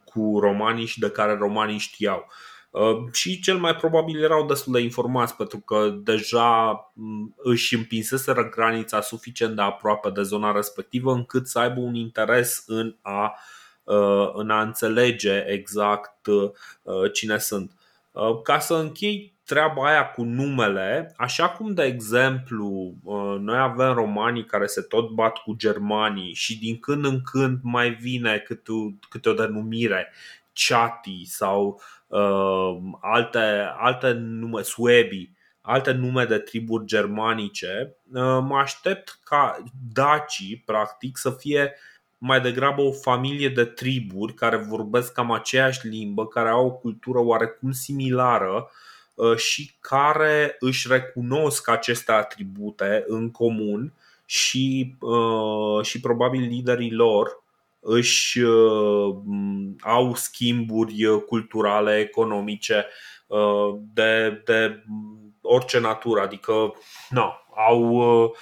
cu romanii și de care romanii știau. Uh, și cel mai probabil erau destul de informați pentru că deja mm, își împinseseră granița suficient de aproape de zona respectivă încât să aibă un interes în a, uh, în a înțelege exact uh, cine sunt. Ca să închei treaba aia cu numele, așa cum de exemplu noi avem romanii care se tot bat cu germanii și din când în când mai vine câte o, câte o denumire, chati sau uh, alte, alte nume, suebi, alte nume de triburi germanice, uh, mă aștept ca dacii, practic, să fie mai degrabă o familie de triburi care vorbesc cam aceeași limbă, care au o cultură oarecum similară uh, și care își recunosc aceste atribute în comun și, uh, și probabil liderii lor își uh, au schimburi uh, culturale, economice uh, de, de orice natură, adică no, au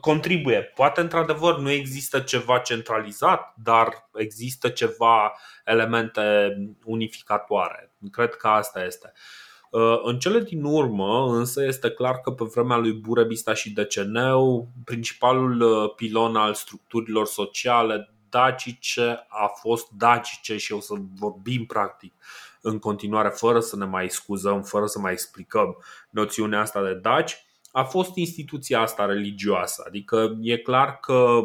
contribuie. Poate într-adevăr nu există ceva centralizat, dar există ceva elemente unificatoare. Cred că asta este. În cele din urmă, însă, este clar că pe vremea lui Burebista și Deceneu, principalul pilon al structurilor sociale dacice a fost dacice și o să vorbim practic în continuare fără să ne mai scuzăm, fără să mai explicăm noțiunea asta de daci, a fost instituția asta religioasă. Adică e clar că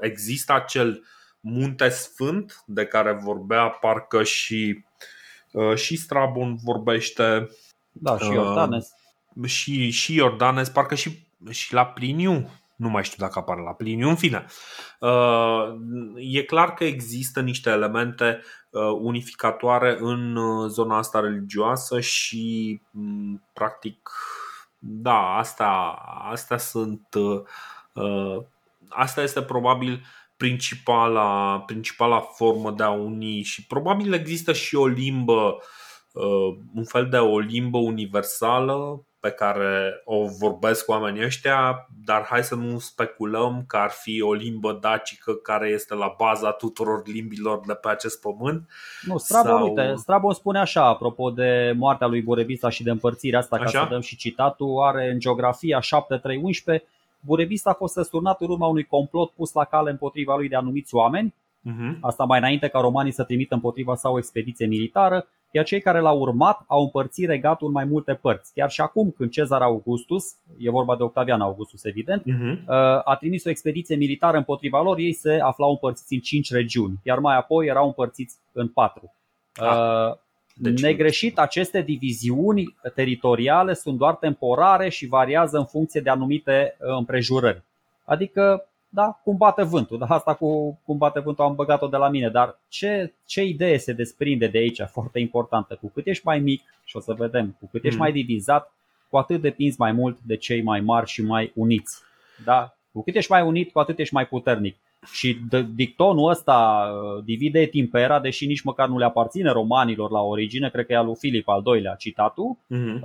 există acel munte sfânt de care vorbea parcă și și Strabon vorbește. Da, și Iordanes. Uh, și, și Iordanes, parcă și, și la Pliniu, nu mai știu dacă apare la Pliniu, în fine. Uh, e clar că există niște elemente uh, unificatoare în zona asta religioasă și, mm, practic, da, asta, astea sunt. Asta este probabil principala, principala formă de a uni și probabil există și o limbă, uh, un fel de o limbă universală pe care o vorbesc oamenii ăștia, dar hai să nu speculăm că ar fi o limbă dacică care este la baza tuturor limbilor de pe acest pământ. Nu, Strabon, sau... uite, Strabon spune așa, apropo de moartea lui Burebista și de împărțirea asta, așa? ca să dăm și citatul, are în geografia 7311 Burebista a fost răsturnat în urma unui complot pus la cale împotriva lui de anumiți oameni, uh-huh. asta mai înainte ca romanii să trimită împotriva sa o expediție militară, iar cei care l-au urmat au împărțit regatul în mai multe părți. Chiar și acum, când Cezar Augustus, e vorba de Octavian Augustus evident, uh-huh. a trimis o expediție militară împotriva lor, ei se aflau împărțiți în cinci regiuni, iar mai apoi erau împărțiți în patru. Ah. Deci, Negreșit, aceste diviziuni teritoriale sunt doar temporare și variază în funcție de anumite uh, împrejurări. Adică, da, cum bate vântul. Da, asta cu cum bate vântul am băgat-o de la mine, dar ce, ce idee se desprinde de aici, foarte importantă. Cu cât ești mai mic, și o să vedem, cu cât ești mm. mai divizat, cu atât depinzi mai mult de cei mai mari și mai uniți. Da? Cu cât ești mai unit, cu atât ești mai puternic. Și dictonul ăsta, uh, divide et impera, deși nici măcar nu le aparține romanilor la origine, cred că e al lui Filip al doilea citatul, uh-huh.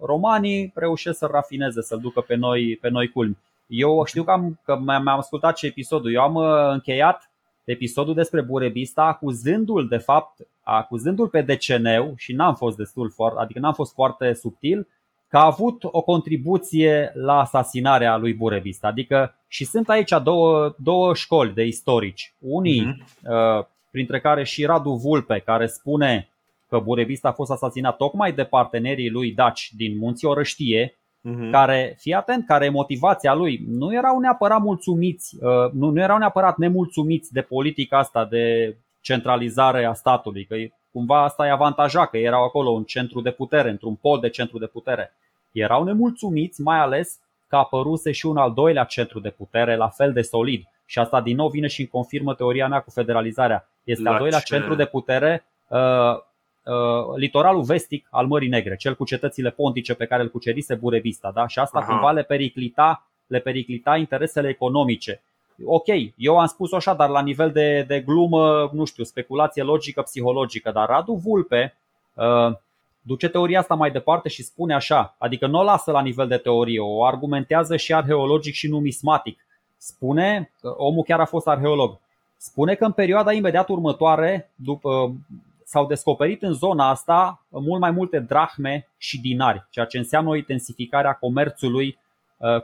romanii reușesc să rafineze, să-l ducă pe noi, pe noi culmi. Eu știu că, am, că mi-am ascultat și episodul, eu am uh, încheiat episodul despre Burebista acuzându-l de fapt, acuzându-l pe deceneu și n-am fost destul, adică n-am fost foarte subtil, că a avut o contribuție la asasinarea lui Burebista. Adică și sunt aici două, două școli de istorici. Unii, uh-huh. printre care și Radu Vulpe, care spune că Burebista a fost asasinat tocmai de partenerii lui Daci din Munții Orăștie, uh-huh. care, fii atent, care motivația lui nu erau neapărat mulțumiți, uh, nu, nu erau neapărat nemulțumiți de politica asta de centralizare a statului, că cumva asta îi avantaja, că erau acolo un centru de putere, într-un pod de centru de putere. Erau nemulțumiți, mai ales că apăruse și un al doilea centru de putere, la fel de solid. Și asta din nou vine și confirmă teoria mea cu federalizarea. Este la al doilea ce? centru de putere, uh, uh, litoralul vestic al Mării Negre, cel cu cetățile pontice pe care îl cucerise Burevista. Da? Și asta Aha. cumva le periclita, le periclita interesele economice ok, eu am spus așa, dar la nivel de, de glumă, nu știu, speculație logică, psihologică, dar Radu Vulpe uh, duce teoria asta mai departe și spune așa, adică nu o lasă la nivel de teorie, o argumentează și arheologic și numismatic. Spune, omul chiar a fost arheolog, spune că în perioada imediat următoare, după, s-au descoperit în zona asta mult mai multe drahme și dinari, ceea ce înseamnă o intensificare a comerțului Uh,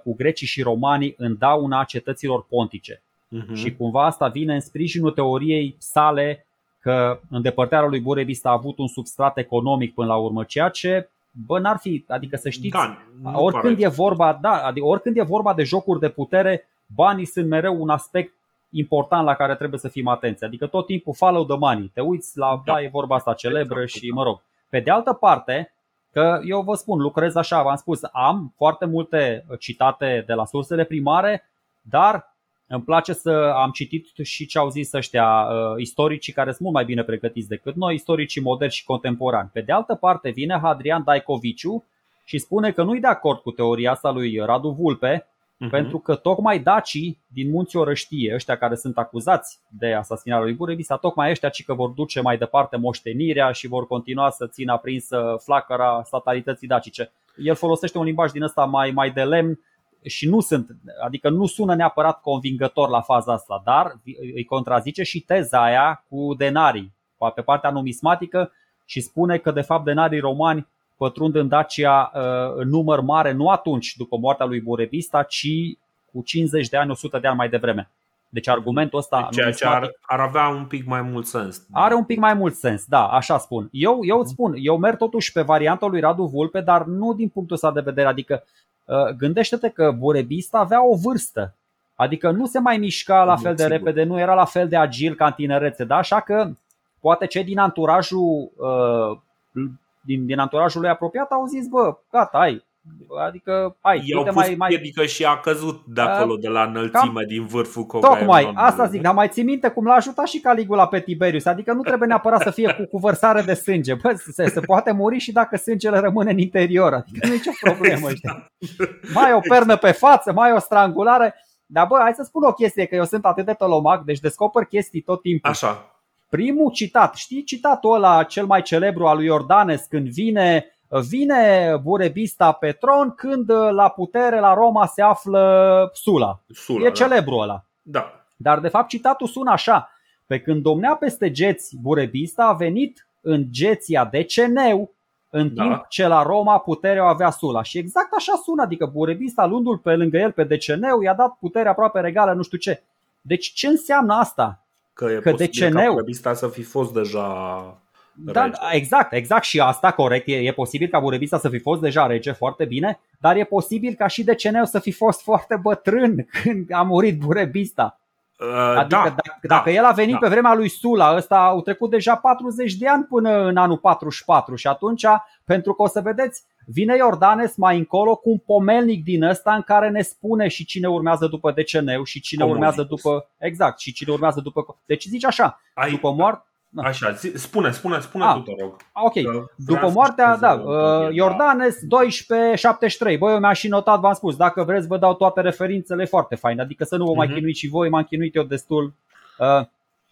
cu grecii și romanii în dauna cetăților pontice. Uh-huh. Și cumva asta vine în sprijinul teoriei sale că îndepărtarea lui Burebista a avut un substrat economic până la urmă, ceea ce bă, n-ar fi, adică să știți, da, oricând e vorba, da, adică oricând e vorba de jocuri de putere, banii sunt mereu un aspect important la care trebuie să fim atenți. Adică tot timpul follow the money. Te uiți la, da, da e vorba asta celebră exact, și mă rog. Pe de altă parte, Că eu vă spun, lucrez așa, v-am spus, am foarte multe citate de la sursele primare, dar îmi place să am citit și ce au zis ăștia uh, istoricii care sunt mult mai bine pregătiți decât noi, istoricii moderni și contemporani. Pe de altă parte vine Hadrian Daicoviciu și spune că nu-i de acord cu teoria asta lui Radu Vulpe, uh-huh. pentru că tocmai dacii din munții Orăștie, ăștia care sunt acuzați de asasinarea lui Burevisa, tocmai ăștia ci că vor duce mai departe moștenirea și vor continua să țină aprinsă flacăra statalității dacice. El folosește un limbaj din ăsta mai, mai de lemn și nu sunt, adică nu sună neapărat convingător la faza asta, dar îi contrazice și teza aia cu denarii pe partea numismatică și spune că de fapt denarii romani pătrund în Dacia uh, în număr mare, nu atunci, după moartea lui Burebista, ci cu 50 de ani, 100 de ani mai devreme. Deci argumentul ăsta Ceea ce ar, ar avea un pic mai mult sens. Are un pic mai mult sens, da, așa spun. Eu, eu îți spun, eu merg totuși pe varianta lui Radu Vulpe, dar nu din punctul ăsta de vedere. Adică uh, gândește-te că Burebista avea o vârstă. Adică nu se mai mișca la fel de repede, nu era la fel de agil ca în tinerețe, da? Așa că poate cei din anturajul uh, din, din anturajul lui apropiat au zis, bă, gata, ai, Adică, hai, I-au pus mai, mai... Adică și a căzut de acolo, de la înălțime, cam... din vârful Cogaia. Tocmai, asta zic, dar mai ții minte cum l-a ajutat și Caligula pe Tiberius. Adică nu trebuie neapărat să fie cu, cu vărsare de sânge. Bă, se, se poate muri și dacă sângele rămâne în interior. Adică nu e nicio problemă. Știi? Mai o pernă pe față, mai o strangulare. Dar bă, hai să spun o chestie, că eu sunt atât de tolomac, deci descoper chestii tot timpul. Așa. Primul citat, știi citatul ăla cel mai celebru al lui Iordanes când vine Vine Burebista pe tron când la putere la Roma se află Sula. Sula e celebru ăla. Da. Dar de fapt citatul sună așa. Pe când domnea peste geți Burebista a venit în geția de Ceneu, în Da. timp ce la Roma puterea o avea Sula. Și exact așa sună, adică Burebista luându-l pe lângă el pe Deceneu i-a dat puterea aproape regală, nu știu ce. Deci ce înseamnă asta? Că e Că posibil Deceneu- ca Burebista să fi fost deja Da, rege. exact, exact și asta corect. E, e posibil ca Burebista să fi fost deja rege foarte bine, dar e posibil ca și Deceneu să fi fost foarte bătrân când a murit Burebista. Uh, Adică da, dacă, da, dacă el a venit da. pe vremea lui Sula, ăsta au trecut deja 40 de ani până în anul 44 și atunci, pentru că o să vedeți, vine Iordanes mai încolo cu un pomelnic din ăsta în care ne spune și cine urmează după Deceneu și cine Comodicus. urmează după, exact, și cine urmează după, deci zici așa, Ai, după moarte, Așa, zi, spune, spune, spune Ah. tu, te rog. ok, Că vreau După să moartea, știu da, să vă uh, Iordanes 1273. Băi, eu mi-am și notat, v-am spus, dacă vreți vă dau toate referințele foarte fain, adică să nu vă mai Mhm. chinuiți și voi, m-am chinuit eu destul. Uh,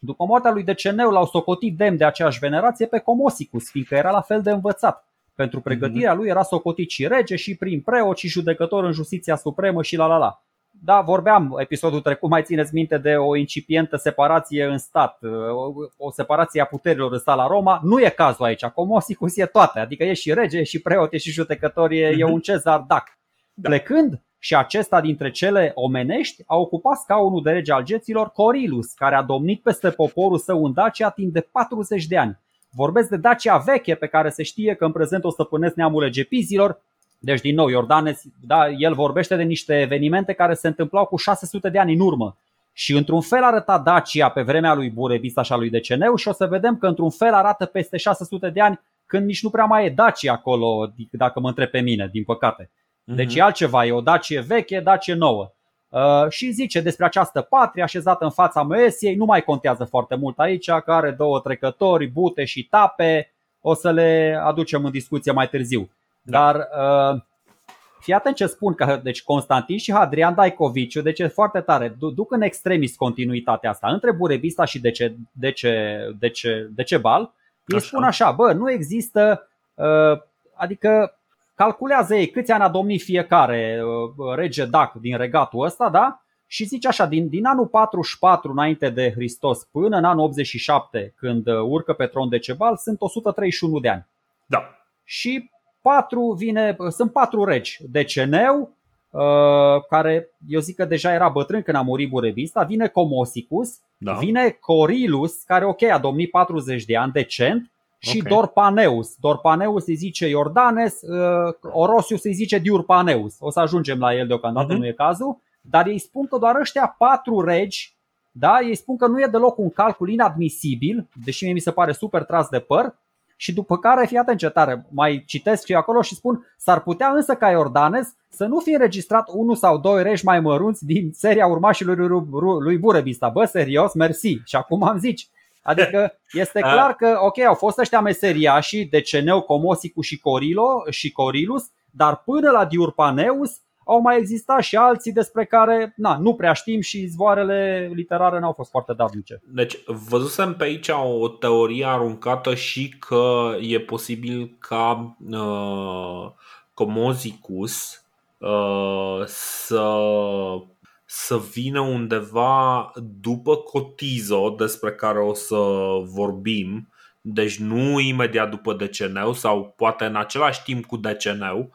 După moartea lui Deceneu l-au socotit demn de aceeași venerație pe Comosicus, fiindcă era la fel de învățat. Pentru pregătirea lui era socotit și rege și prim preot și judecător în justiția supremă și la la la. Da, vorbeam episodul trecut, mai țineți minte de o incipientă separație în stat, o, o separație a puterilor în stat la Roma. Nu e cazul aici, Comosicus e toate, adică e și rege, e și preot, e și judecător, e, e un cezar dac. Da. Plecând și acesta dintre cele omenești a ocupat scaunul de rege al geților Corilus, care a domnit peste poporul său în Dacia timp de 40 de ani. Vorbesc de Dacia veche pe care se știe că în prezent o stăpânesc neamul egepizilor, deci, din nou, Iordanes, da, el vorbește de niște evenimente care se întâmplau cu 600 de ani în urmă. Și într-un fel arăta Dacia pe vremea lui Burebista și a lui Deceneu și o să vedem că într-un fel arată peste 600 de ani când nici nu prea mai e Dacia acolo, dacă mă întreb pe mine, din păcate. Deci e altceva, e o Dacie veche, Dacie nouă. Uh, și zice despre această patrie așezată în fața Moesiei, nu mai contează foarte mult aici, că are două trecători, bute și tape, o să le aducem în discuție mai târziu. Da. Dar uh, fii atent ce spun, că deci Constantin și Hadrian Daikoviciu, deci e foarte tare, du- duc în extremis continuitatea asta între Burebista și Dece, Dece, Dece, Decebal. Ei Așa. spun așa, bă, nu există, uh, adică calculează ei câți ani a domnit fiecare uh, rege dac din regatul ăsta, da? Și zice așa, din, din anul 44 înainte de Hristos până în anul 87, când uh, urcă pe tron Decebal, sunt 131 de ani. Da. Și patru vine, sunt patru regi. Deceneu, uh, care eu zic că deja era bătrân când a murit Burebista, vine Comosicus, Da. vine Corilus, care ok, a domnit 40 de ani, decent, și Ok. Dorpaneus. Dorpaneus îi zice Iordanes, uh, Orosius îi zice Diurpaneus. O să ajungem la el deocamdată, Mhm. nu e cazul, dar ei spun că doar ăștia patru regi, da, ei spun că nu e deloc un calcul inadmisibil, deși mie mi se pare super tras de păr, și după care, fii atent ce tare, mai citesc și eu acolo și spun S-ar putea însă ca Iordanes să nu fie înregistrat unul sau doi reși mai mărunți din seria urmașilor lui, lui, lui Burebista Bă, serios, mersi Și acum am zici Adică este A. clar că, ok, au fost ăștia meseriașii Deceneu, Comosicu și Corilo și Corilus Dar până la Diurpaneus au mai existat și alții despre care na, nu prea știm și zvoarele literare n-au fost foarte davnice. Deci, văzusem pe aici o teorie aruncată și că e posibil ca uh, Comozicus uh, să, să vină undeva după Cotizo, despre care o să vorbim, deci nu imediat după Deceneu sau poate în același timp cu Deceneu,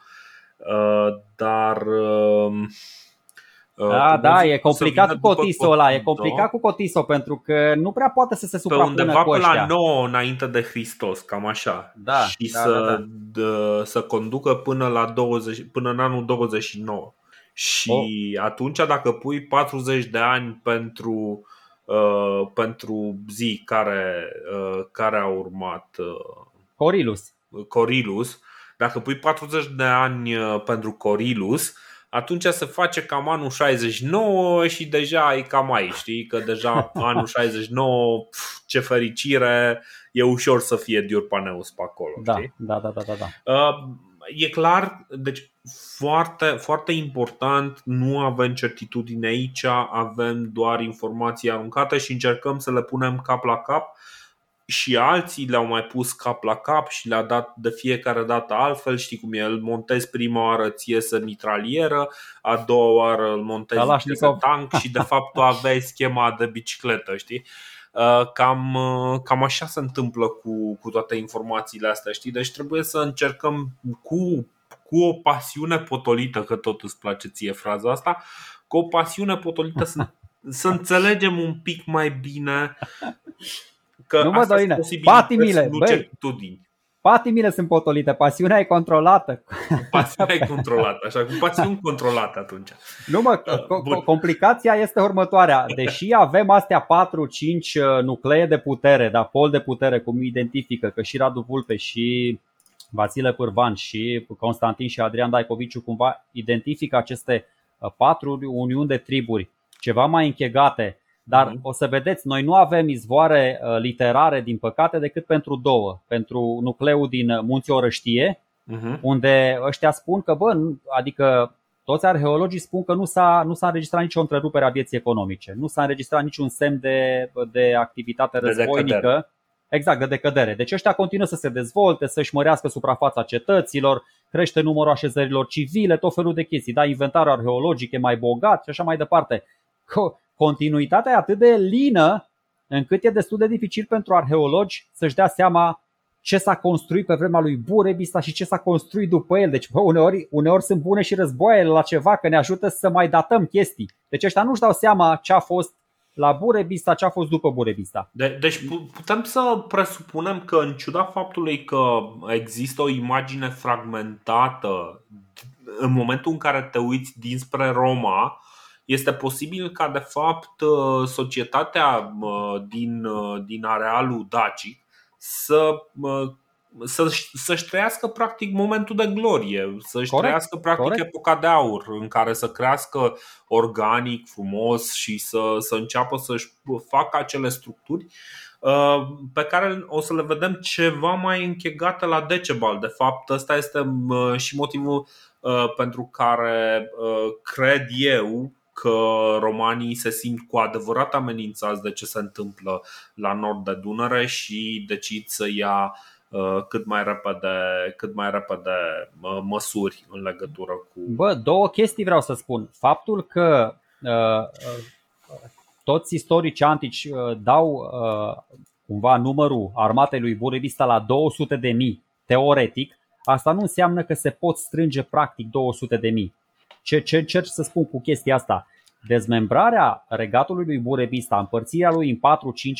uh, dar... Uh, uh, Da, da, Comozicus e să complicat vină cu după Cotiso ăla, e Cotizo. complicat cu Cotiso pentru că nu prea poate să se pe suprapună undeva cu pe ăștia. la 9 înainte de Hristos, cam așa. Da, și da, să, da, d- să conducă până la 20, până în anul 29. Și Oh. atunci dacă pui 40 de ani pentru uh, pentru zi care uh, care a urmat uh, Corilus. Corilus, dacă pui 40 de ani uh, pentru Corilus, atunci se face cam anul 69 și deja e cam aici, știi? Că deja anul 69, pf, ce fericire, e ușor să fie Diurpaneus pe acolo, Da, știi? da, da, da, da, da. Uh, e clar, deci foarte, foarte important, nu avem certitudine aici, avem doar informații aruncate și încercăm să le punem cap la cap și alții le-au mai pus cap la cap și le-a dat de fiecare dată altfel, știi cum e, îl montezi prima oară ție iese mitralieră, a doua oară îl montezi iese tank și de fapt tu aveai schema de bicicletă, știi? Uh, cam, uh, cam așa se întâmplă cu, cu toate informațiile astea, știi? Deci trebuie să încercăm cu, cu o pasiune potolită, că tot îți place ție fraza asta, cu o pasiune potolită să, să înțelegem un pic mai bine că nu mă, Dorine, patimile, nu certitudini. Patimile sunt potolite, pasiunea e controlată. Pasiunea e controlată, așa, cu pasiuni controlate atunci. Nu mă, uh, complicația este următoarea. Deși avem astea 4-5 uh, nuclee de putere, da, pol de putere, cum identifică, că și Radu Vulpe și Vasile Pârvan și Constantin și Adrian Daicoviciu cumva identifică aceste uh, patru uniuni de triburi ceva mai închegate dar uh-huh. o să vedeți, noi nu avem izvoare uh, literare, din păcate, decât pentru două. Pentru nucleul din Munții Orăștie, uh-huh. unde ăștia spun că, bă, adică toți arheologii spun că nu s-a, nu s-a înregistrat nicio întrerupere a vieții economice, nu s-a înregistrat niciun semn de, de activitate războinică. De exact, de decădere. Deci ăștia continuă să se dezvolte, să-și mărească suprafața cetăților, crește numărul așezărilor civile, tot felul de chestii. Da, inventarul arheologic e mai bogat și așa mai departe continuitatea e atât de lină încât e destul de dificil pentru arheologi să-și dea seama ce s-a construit pe vremea lui Burebista și ce s-a construit după el. Deci bă, uneori, uneori sunt bune și războaiele la ceva, că ne ajută să mai datăm chestii. Deci ăștia nu-și dau seama ce a fost la Burebista, ce a fost după Burebista. De, deci putem să presupunem că în ciuda faptului că există o imagine fragmentată în momentul în care te uiți dinspre Roma, este posibil ca de fapt uh, societatea uh, din, uh, din arealul dacic să să, să-și trăiască practic momentul de glorie, să-și corect, trăiască practic corect. epoca de aur în care să crească organic, frumos și să, să înceapă să-și facă acele structuri pe care o să le vedem ceva mai închegate la Decebal. De fapt, ăsta este și motivul pentru care cred eu că romanii se simt cu adevărat amenințați de ce se întâmplă la nord de Dunăre și decid să ia uh, cât mai repede, cât mai repede uh, măsuri în legătură cu. Bă, două chestii vreau să spun. Faptul că uh, uh, toți istorici antici uh, dau uh, cumva numărul armatei lui Burebista la 200 de mii, teoretic, asta nu înseamnă că se pot strânge practic 200 de mii. Ce, ce încerc să spun cu chestia asta? Dezmembrarea regatului lui Burebista, împărțirea lui în 4-5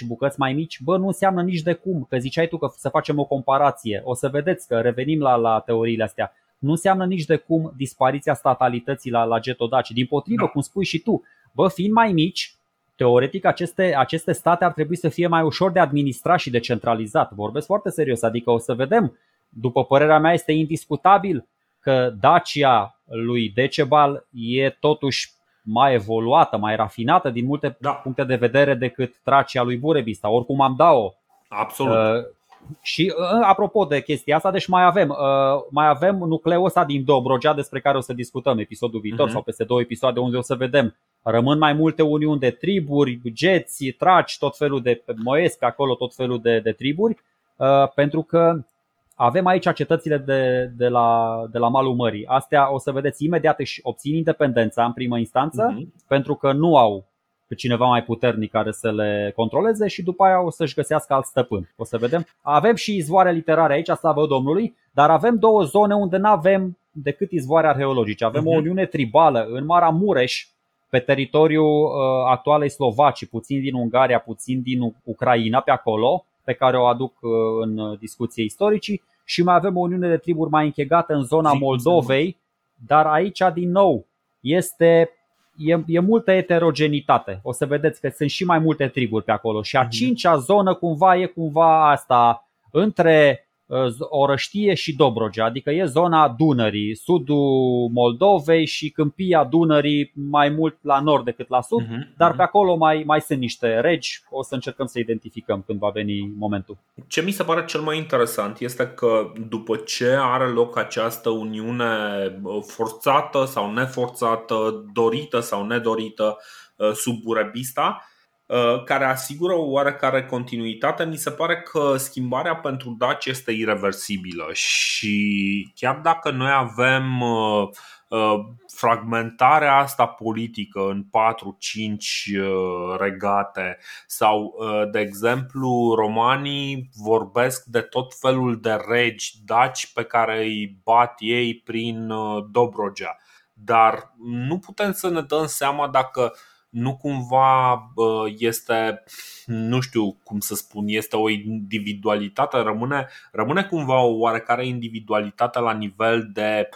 bucăți mai mici, bă, nu înseamnă nici de cum, că ziceai tu că să facem o comparație. O să vedeți că revenim la, la teoriile astea. Nu înseamnă nici de cum dispariția statalității la, la getodaci. Din potrivă, da. cum spui și tu, bă, fiind mai mici, teoretic aceste, aceste state ar trebui să fie mai ușor de administrat și de centralizat. Vorbesc foarte serios, adică o să vedem, după părerea mea este indiscutabil că Dacia lui Decebal e totuși mai evoluată, mai rafinată din multe da. puncte de vedere decât Tracia lui Burebista. Oricum am dat-o. Absolut. Uh, și uh, apropo de chestia asta, deci mai avem, uh, mai avem nucleul ăsta din Dobrogea despre care o să discutăm episodul viitor uh-huh. sau peste două episoade unde o să vedem. Rămân mai multe uniuni de triburi, geți, traci, tot felul de moiesc acolo, tot felul de, de triburi, uh, pentru că avem aici cetățile de, de, la, de la malul mării. Astea o să vedeți imediat își obțin independența în primă instanță uh-huh. pentru că nu au pe cineva mai puternic care să le controleze și după aia o să-și găsească alt stăpân. O să vedem. Avem și izvoare literare aici, slavă Domnului, dar avem două zone unde nu avem decât izvoare arheologice. Avem uh-huh. o mhm. uniune tribală în Mara Mureș, pe teritoriul uh, actualei Slovacii, puțin din Ungaria, puțin din Ucraina, pe acolo, pe care o aduc uh, în discuție istoricii și mai avem o uniune de triburi mai închegată în zona Moldovei, dar aici din nou este e, e multă eterogenitate. O să vedeți că sunt și mai multe triburi pe acolo și a mhm. cincea zonă cumva e cumva asta între Orăștie și Dobrogea, adică e zona Dunării, sudul Moldovei și câmpia Dunării mai mult la nord decât la sud, uh-huh, dar pe acolo mai, mai sunt niște regi, o să încercăm să identificăm când va veni momentul. Ce mi se pare cel mai interesant este că după ce are loc această uniune forțată sau neforțată, dorită sau nedorită sub Burebista, Uh, care asigură o oarecare continuitate, mi se pare că schimbarea pentru Daci este irreversibilă și chiar dacă noi avem uh, uh, fragmentarea asta politică în 4-5 regate sau, de exemplu, romanii vorbesc de tot felul de regi daci pe care îi bat ei prin Dobrogea. Dar nu putem să ne dăm seama dacă nu cumva este, nu știu cum să spun, este o individualitate, rămâne, rămâne cumva o oarecare individualitate la nivel de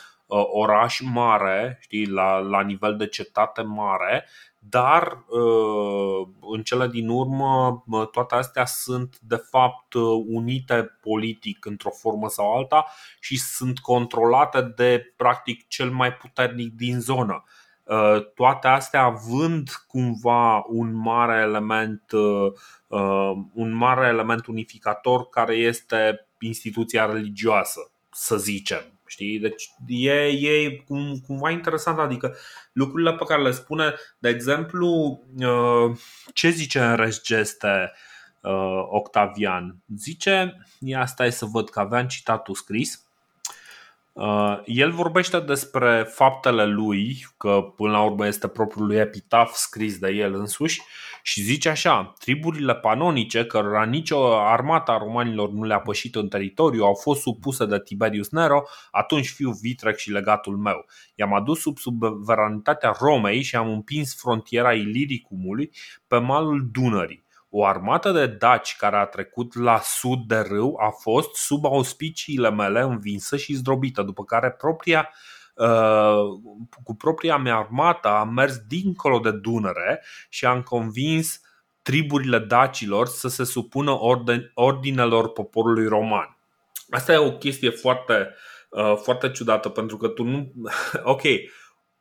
oraș mare, știi, la, la nivel de cetate mare, dar în cele din urmă toate astea sunt de fapt unite politic într-o formă sau alta și sunt controlate de practic cel mai puternic din zonă. Uh, toate astea având cumva un mare element uh, uh, un mare element unificator care este instituția religioasă, să zicem. Știi? Deci e, e cum, cumva interesant, adică lucrurile pe care le spune, de exemplu, ce zice în Resgeste Octavian? Zice, ia stai să văd că aveam citatul scris, Uh, el vorbește despre faptele lui, că până la urmă este propriul lui epitaf scris de el însuși și zice așa Triburile panonice, cărora nicio armată a romanilor nu le-a pășit în teritoriu, au fost supuse de Tiberius Nero, atunci fiu vitrec și legatul meu. I-am adus sub suveranitatea Romei și am împins frontiera Iliricumului pe malul Dunării o armată de daci care a trecut la sud de râu a fost sub auspiciile mele învinsă și zdrobită, după care propria, uh, cu propria mea armată am mers dincolo de Dunăre și am convins triburile dacilor să se supună ordinelor poporului roman. Asta e o chestie foarte, uh, foarte ciudată pentru că tu nu. Ok,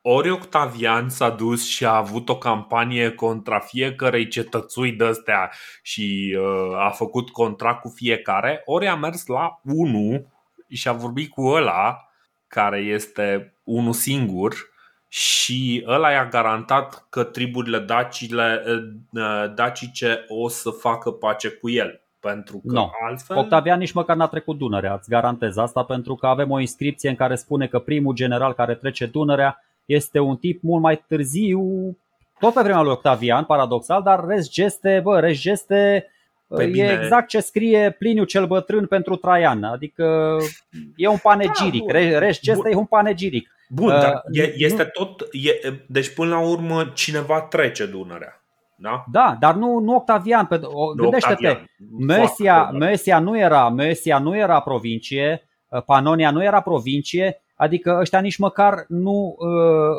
ori Octavian s-a dus și a avut o campanie contra fiecărei cetățui de astea și uh, a făcut contract cu fiecare, ori a mers la unul și a vorbit cu ăla care este unul singur și ăla i-a garantat că triburile dacile, uh, dacice o să facă pace cu el. Pentru că no. altfel... Octavian nici măcar n-a trecut Dunărea, îți garantez asta, pentru că avem o inscripție în care spune că primul general care trece Dunărea este un tip mult mai târziu, tot pe vremea lui Octavian, paradoxal, dar res geste, bă, res geste Păi e bine. exact ce scrie Pliniu cel bătrân pentru Traian, adică e un panegiric, da, res geste e un panegiric. Bun, uh, dar e, este tot, e, deci până la urmă cineva trece Dunărea. Da? da, dar nu, nu Octavian. Pe, o, nu gândește-te, Mesia, Mesia, nu era, Mesia nu era provincie, Panonia nu era provincie, Adică ăștia nici măcar nu uh,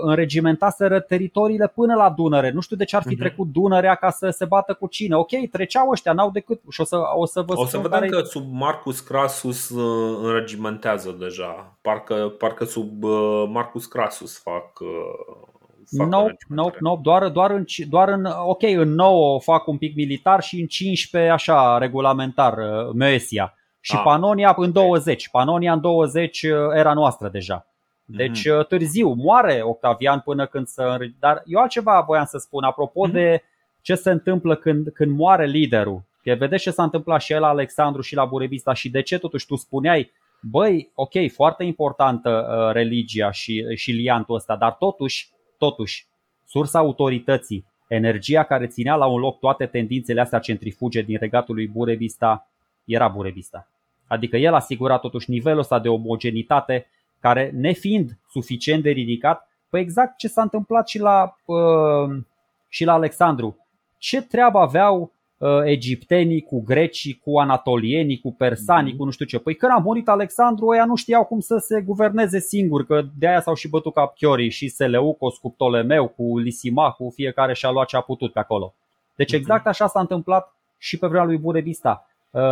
înregimentaseră teritoriile până la Dunăre. Nu știu de ce ar fi uh-huh. trecut Dunărea ca să se bată cu cine. Ok, treceau ăștia, n-au decât. Și o să, o să vă O să vedem care... că sub Marcus Crasus uh, înregimentează deja. Parcă, parcă sub uh, Marcus Crasus fac. Uh, nope, nope, nope, doar, doar, în, doar în, ok, în 9 fac un pic militar și în 15 așa regulamentar, uh, Mesia. Și ah. Panonia în 20. Panonia în 20 uh, era noastră deja. Deci mm-hmm. târziu moare Octavian până când să. Dar eu altceva voiam să spun apropo mm-hmm. de ce se întâmplă când, când moare liderul. Că vedeți ce s-a întâmplat și la Alexandru și la Burebista și de ce totuși tu spuneai Băi, ok, foarte importantă uh, religia și, și liantul ăsta, dar totuși, totuși, sursa autorității, energia care ținea la un loc toate tendințele astea centrifuge din regatul lui Burebista, era Burebista. Adică el asigura totuși nivelul ăsta de omogenitate care, nefiind suficient de ridicat, pe exact ce s-a întâmplat și la, uh, și la Alexandru. Ce treabă aveau uh, egiptenii cu grecii, cu anatolienii, cu persanii, mm-hmm. cu nu știu ce. Păi când a murit Alexandru, ăia nu știau cum să se guverneze singuri, că de aia s-au și bătut cap chiorii și Seleucos cu Ptolemeu, cu Lisimahu, fiecare și-a luat ce a putut pe acolo. Deci mhm. exact așa s-a întâmplat și pe vremea lui Burebista. Uh,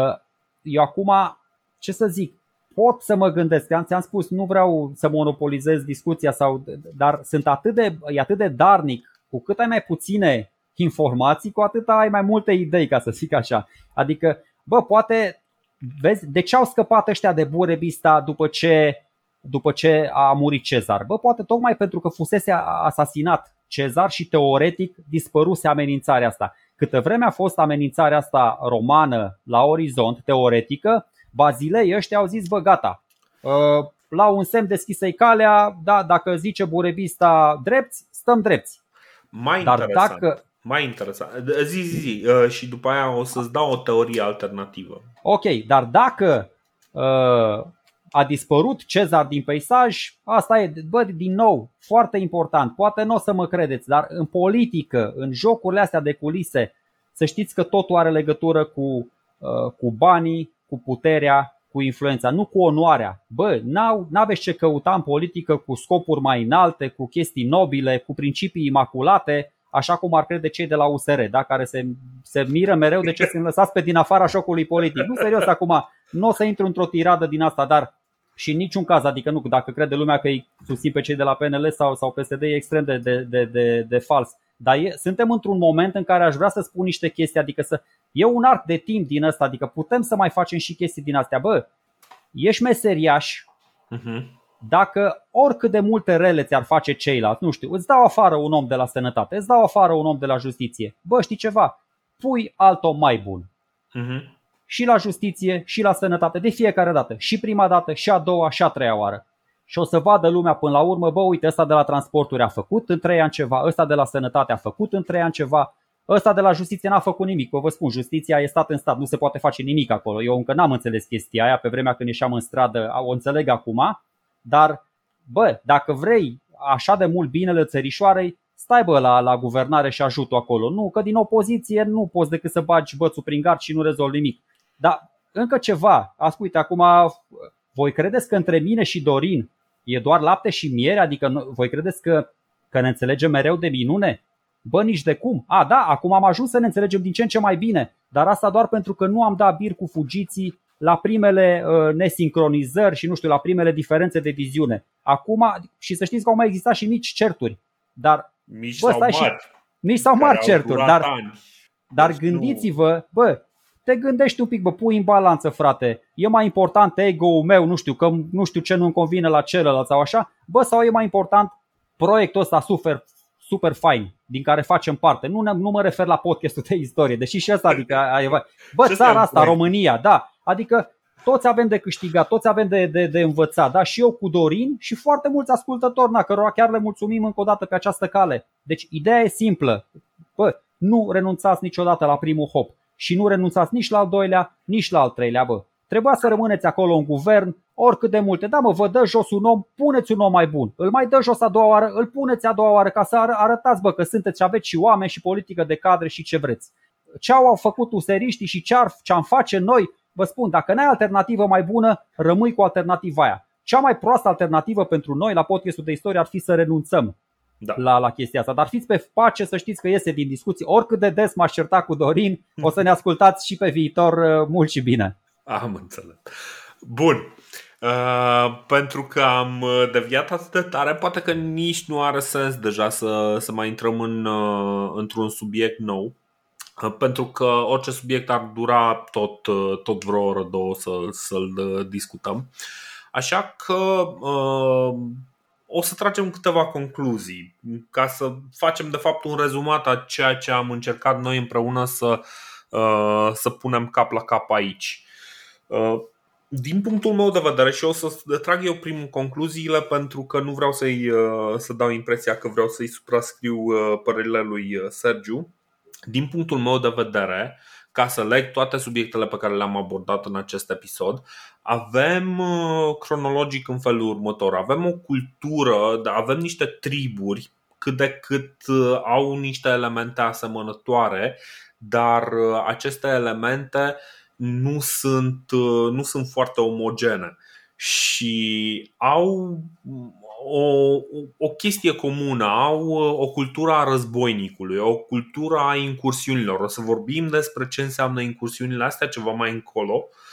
eu acum ce să zic, pot să mă gândesc, ți-am spus, nu vreau să monopolizez discuția, sau, dar sunt atât de, e atât de darnic, cu cât ai mai puține informații, cu atât ai mai multe idei, ca să zic așa. Adică, bă, poate, vezi, de ce au scăpat ăștia de Burebista după ce, după ce a murit Cezar? Bă, poate tocmai pentru că fusese asasinat Cezar și teoretic dispăruse amenințarea asta. Câtă vreme a fost amenințarea asta romană la orizont, teoretică, bazilei ăștia au zis, bă, gata, uh, la un semn deschisei calea, da, dacă zice burebista drepți, stăm drepți. Mai Dar interesant. dacă mai interesant. Zi, zi, zi. Uh, și după aia o să-ți dau o teorie alternativă. Ok, dar dacă uh, a dispărut Cezar din peisaj, asta e, bă, din nou, foarte important. Poate nu o să mă credeți, dar în politică, în jocurile astea de culise, să știți că totul are legătură cu, uh, cu banii, cu puterea, cu influența, nu cu onoarea. Bă, n-aveți ce căuta în politică cu scopuri mai înalte, cu chestii nobile, cu principii imaculate, așa cum ar crede cei de la USR, da? care se, se miră mereu de ce sunt lăsați pe din afara șocului politic. Nu serios acum, nu o să intru într-o tiradă din asta, dar și în niciun caz, adică nu, dacă crede lumea că îi susțin pe cei de la PNL sau, sau PSD, e extrem de, de, de, de, de fals. Dar e, suntem într-un moment în care aș vrea să spun niște chestii, adică să, e un arc de timp din ăsta, adică putem să mai facem și chestii din astea. Bă, ești meseriaș, uh-huh. dacă oricât de multe rele ți-ar face ceilalți, nu știu, îți dau afară un om de la sănătate, îți dau afară un om de la justiție. Bă, știi ceva? Pui alt om mai bun. Uh-huh și la justiție și la sănătate de fiecare dată. Și prima dată, și a doua, și a treia oară. Și o să vadă lumea până la urmă, bă, uite, ăsta de la transporturi a făcut în trei ani ceva, ăsta de la sănătate a făcut în trei ani ceva, ăsta de la justiție n-a făcut nimic. Vă spun, justiția e stat în stat, nu se poate face nimic acolo. Eu încă n-am înțeles chestia aia pe vremea când ieșeam în stradă, o înțeleg acum, dar, bă, dacă vrei așa de mult binele țărișoarei, stai bă la, la guvernare și ajută acolo. Nu, că din opoziție nu poți decât să bagi bățul prin gard și nu rezolvi nimic. Dar încă ceva, asculte, acum voi credeți că între mine și Dorin e doar lapte și miere? Adică voi credeți că, că ne înțelegem mereu de minune? Bă, nici de cum. A, da, acum am ajuns să ne înțelegem din ce în ce mai bine, dar asta doar pentru că nu am dat bir cu fugiții la primele uh, nesincronizări și nu știu, la primele diferențe de viziune. Acum, și să știți că au mai existat și mici certuri, dar mici bă, sau mari. Și, mici sau mari certuri, dar, dar deci gândiți-vă, bă, te gândești un pic, bă, pui în balanță, frate. E mai important ego-ul meu, nu știu, că nu știu ce nu-mi convine la celălalt sau așa, bă, sau e mai important proiectul ăsta super, super fain, din care facem parte. Nu, nu mă refer la podcastul de istorie, deși și asta, adică, bă, țara asta, România, da, adică toți avem de câștigat, toți avem de, de, de învățat, da? și eu cu Dorin și foarte mulți ascultători, na, cărora chiar le mulțumim încă o dată pe această cale. Deci ideea e simplă, bă, nu renunțați niciodată la primul hop și nu renunțați nici la al doilea, nici la al treilea, bă. Trebuia să rămâneți acolo în guvern, oricât de multe. Da, mă, vă dă jos un om, puneți un om mai bun. Îl mai dă jos a doua oară, îl puneți a doua oară ca să arătați, bă, că sunteți și aveți și oameni și politică de cadre și ce vreți. Ce au făcut useriștii și ce, ar, ce am face noi, vă spun, dacă n-ai alternativă mai bună, rămâi cu alternativa aia. Cea mai proastă alternativă pentru noi la podcastul de istorie ar fi să renunțăm da. la, la chestia asta. Dar fiți pe pace să știți că iese din discuții. Oricât de des m-aș certa cu Dorin, o să ne ascultați și pe viitor uh, mult și bine. Am înțeles. Bun. Uh, pentru că am uh, deviat atât de tare, poate că nici nu are sens deja să, să mai intrăm în, uh, într-un subiect nou. Uh, pentru că orice subiect ar dura tot, uh, tot vreo oră, două să, să-l discutăm. Așa că uh, o să tragem câteva concluzii ca să facem de fapt un rezumat a ceea ce am încercat noi împreună să, uh, să punem cap la cap aici. Uh, din punctul meu de vedere și o să trag eu primul concluziile pentru că nu vreau să-i, uh, să dau impresia că vreau să-i suprascriu părerile lui Sergiu. Din punctul meu de vedere, ca să leg toate subiectele pe care le-am abordat în acest episod, avem uh, cronologic în felul următor. Avem o cultură, da, avem niște triburi cât de cât uh, au niște elemente asemănătoare, dar uh, aceste elemente nu sunt, nu sunt foarte omogene și au o, o chestie comună, au o cultură a războinicului, o cultură a incursiunilor. O să vorbim despre ce înseamnă incursiunile astea ceva mai încolo. uh,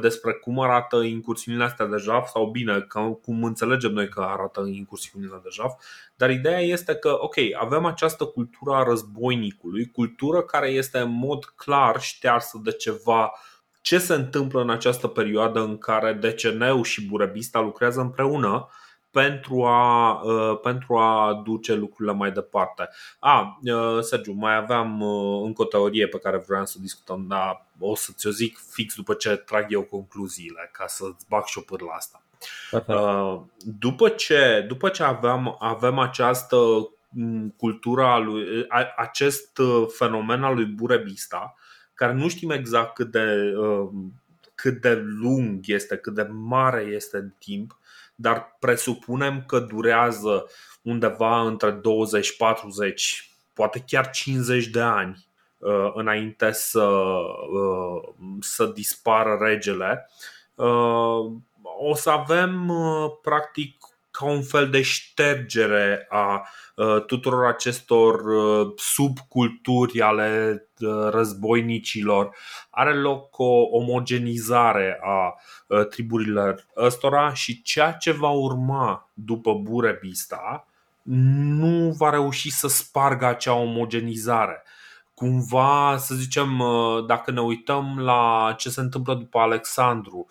despre cum arată incursiunile astea de jaf sau bine, cum înțelegem noi că arată incursiunile de jaf, dar ideea este că, ok, avem această cultură a războinicului, cultură care este în mod clar ștearsă de ceva ce se întâmplă în această perioadă în care Deceneu și Burebista lucrează împreună pentru a, uh, pentru a duce lucrurile mai departe. A, uh, Sergiu, mai aveam uh, încă o teorie pe care vreau să discutăm, dar o să ți-o zic fix după ce trag eu concluziile, ca să-ți bag și o la asta. După ce, după ce aveam, avem această mm, cultura lui, acest fenomen al lui Burebista, care nu știm exact cât de, cât de lung este, cât de mare este în timp, dar presupunem că durează undeva între 20, 40, poate chiar 50 de ani uh, înainte să, uh, să dispară regele. Uh, o să avem practic ca un fel de ștergere a tuturor acestor subculturi ale războinicilor. Are loc o omogenizare a triburilor ăstora și ceea ce va urma după Burebista nu va reuși să spargă acea omogenizare. Cumva, să zicem, dacă ne uităm la ce se întâmplă după Alexandru,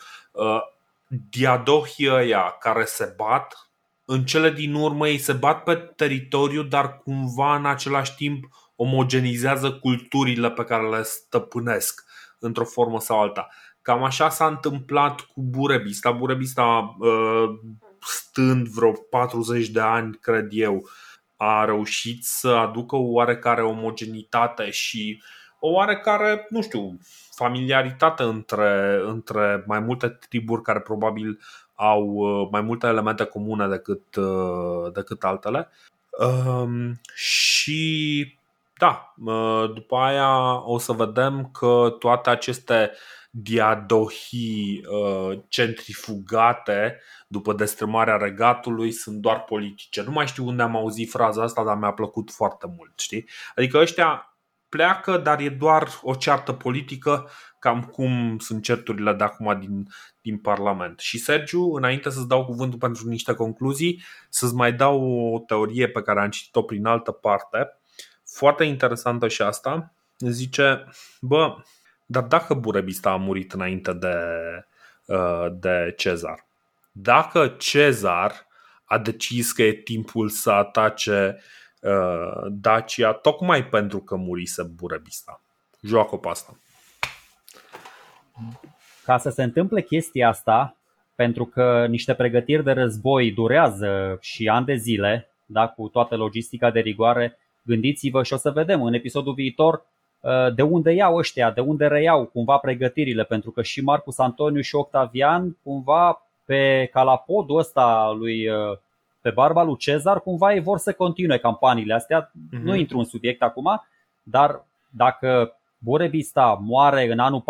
diadohii ăia care se bat în cele din urmă ei se bat pe teritoriu, dar cumva în același timp omogenizează culturile pe care le stăpânesc într-o formă sau alta. Cam așa s-a întâmplat cu Burebista. Burebista, uh, stând vreo 40 de ani, cred eu, a reușit să aducă o oarecare omogenitate și o oarecare, nu știu, familiaritate între, între mai multe triburi care probabil au uh, mai multe elemente comune decât, uh, decât altele. Um, și da, uh, după aia o să vedem că toate aceste diadohii centrifugate după destrămarea regatului sunt doar politice. Nu mai știu unde am auzit fraza asta, dar mi-a plăcut foarte mult, știi? Adică ăștia pleacă, dar e doar o ceartă politică, cam cum sunt certurile de acum din, din Parlament. Și Sergiu, înainte să-ți dau cuvântul pentru niște concluzii, să-ți mai dau o teorie pe care am citit-o prin altă parte, foarte interesantă și asta, zice, bă, dar dacă Burebista a murit înainte de, uh, de Cezar, dacă Cezar a decis că e timpul să atace uh, Dacia tocmai pentru că murise Burebista. Joacă pe asta. Ca să se întâmple chestia asta, pentru că niște pregătiri de război durează și ani de zile, da, cu toată logistica de rigoare, gândiți-vă și o să vedem în episodul viitor uh, de unde iau ăștia, de unde reiau cumva pregătirile, pentru că și Marcus Antoniu și Octavian cumva pe calapodul ăsta lui uh, pe barba lui Cezar, cumva ei vor să continue campaniile astea. Uh-huh. Nu intru în subiect acum, dar dacă Burebista moare în anul 45-46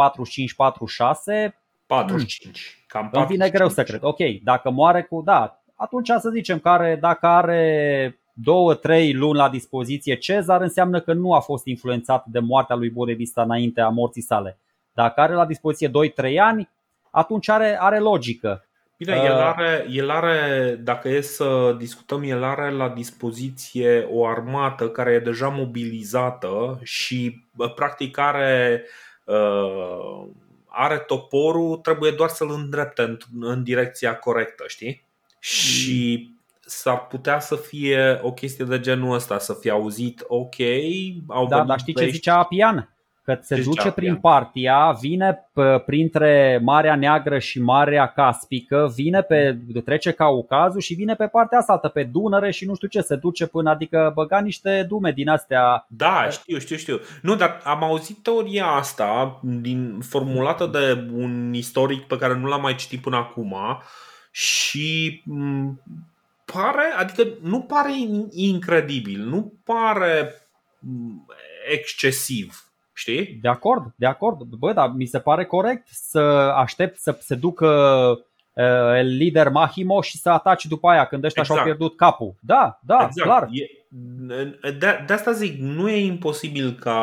45, cam 45. Îmi vine greu să cred. Ok, dacă moare cu, da, atunci să zicem că are, dacă are două, trei luni la dispoziție Cezar, înseamnă că nu a fost influențat de moartea lui Burebista înainte a morții sale. Dacă are la dispoziție 2-3 ani, atunci are, are logică. Bine, el uh, are, el are, dacă e să discutăm, el are la dispoziție o armată care e deja mobilizată și practic are, uh, are toporul, trebuie doar să-l îndrepte în, în direcția corectă, știi? Și s-ar putea să fie o chestie de genul ăsta, să fie auzit, ok, au Da, dar știi ce zicea Apian? Că se duce prin Partia, vine printre Marea Neagră și Marea Caspică, vine pe, trece Caucazul și vine pe partea asta, pe Dunăre și nu știu ce, se duce până, adică băga niște dume din astea. Da, știu, știu, știu. Nu, dar am auzit teoria asta din, formulată de un istoric pe care nu l-am mai citit până acum și pare, adică nu pare incredibil, nu pare excesiv Știi? De acord, de acord. Bă, dar mi se pare corect să aștept să se ducă uh, lider Mahimo și să ataci după aia când ăștia exact. și-au pierdut capul. Da, da, exact. clar. E, de, de asta zic, nu e imposibil ca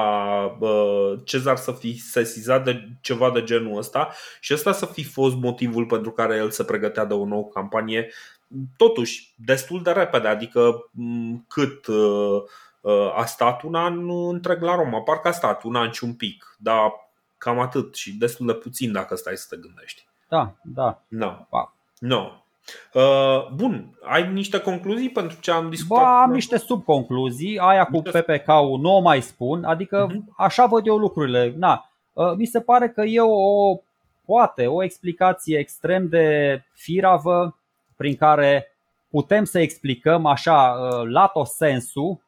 uh, Cezar să fi sesizat de ceva de genul ăsta și ăsta să fi fost motivul pentru care el se pregătea de o nouă campanie totuși destul de repede, adică cât uh, uh, a stat un an întreg la Roma, parcă a stat un an și un pic, dar cam atât și destul de puțin dacă stai să te gândești. Da, da. No. No. Uh, bun, ai niște concluzii pentru ce am discutat? Ba, am niște subconcluzii, aia cu PPK-ul nu o mai spun, adică uh-huh. așa văd eu lucrurile. Na, uh, mi se pare că e o, poate, o explicație extrem de firavă prin care putem să explicăm așa uh, lato sensu uh,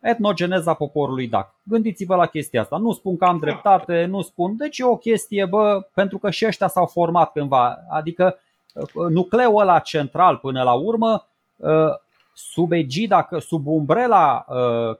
etnogeneza poporului dac. Gândiți-vă la chestia asta. Nu spun că am dreptate, nu spun. Deci e o chestie, bă, pentru că și ăștia s-au format cândva. Adică uh, nucleul ăla central până la urmă, sub egida, sub umbrela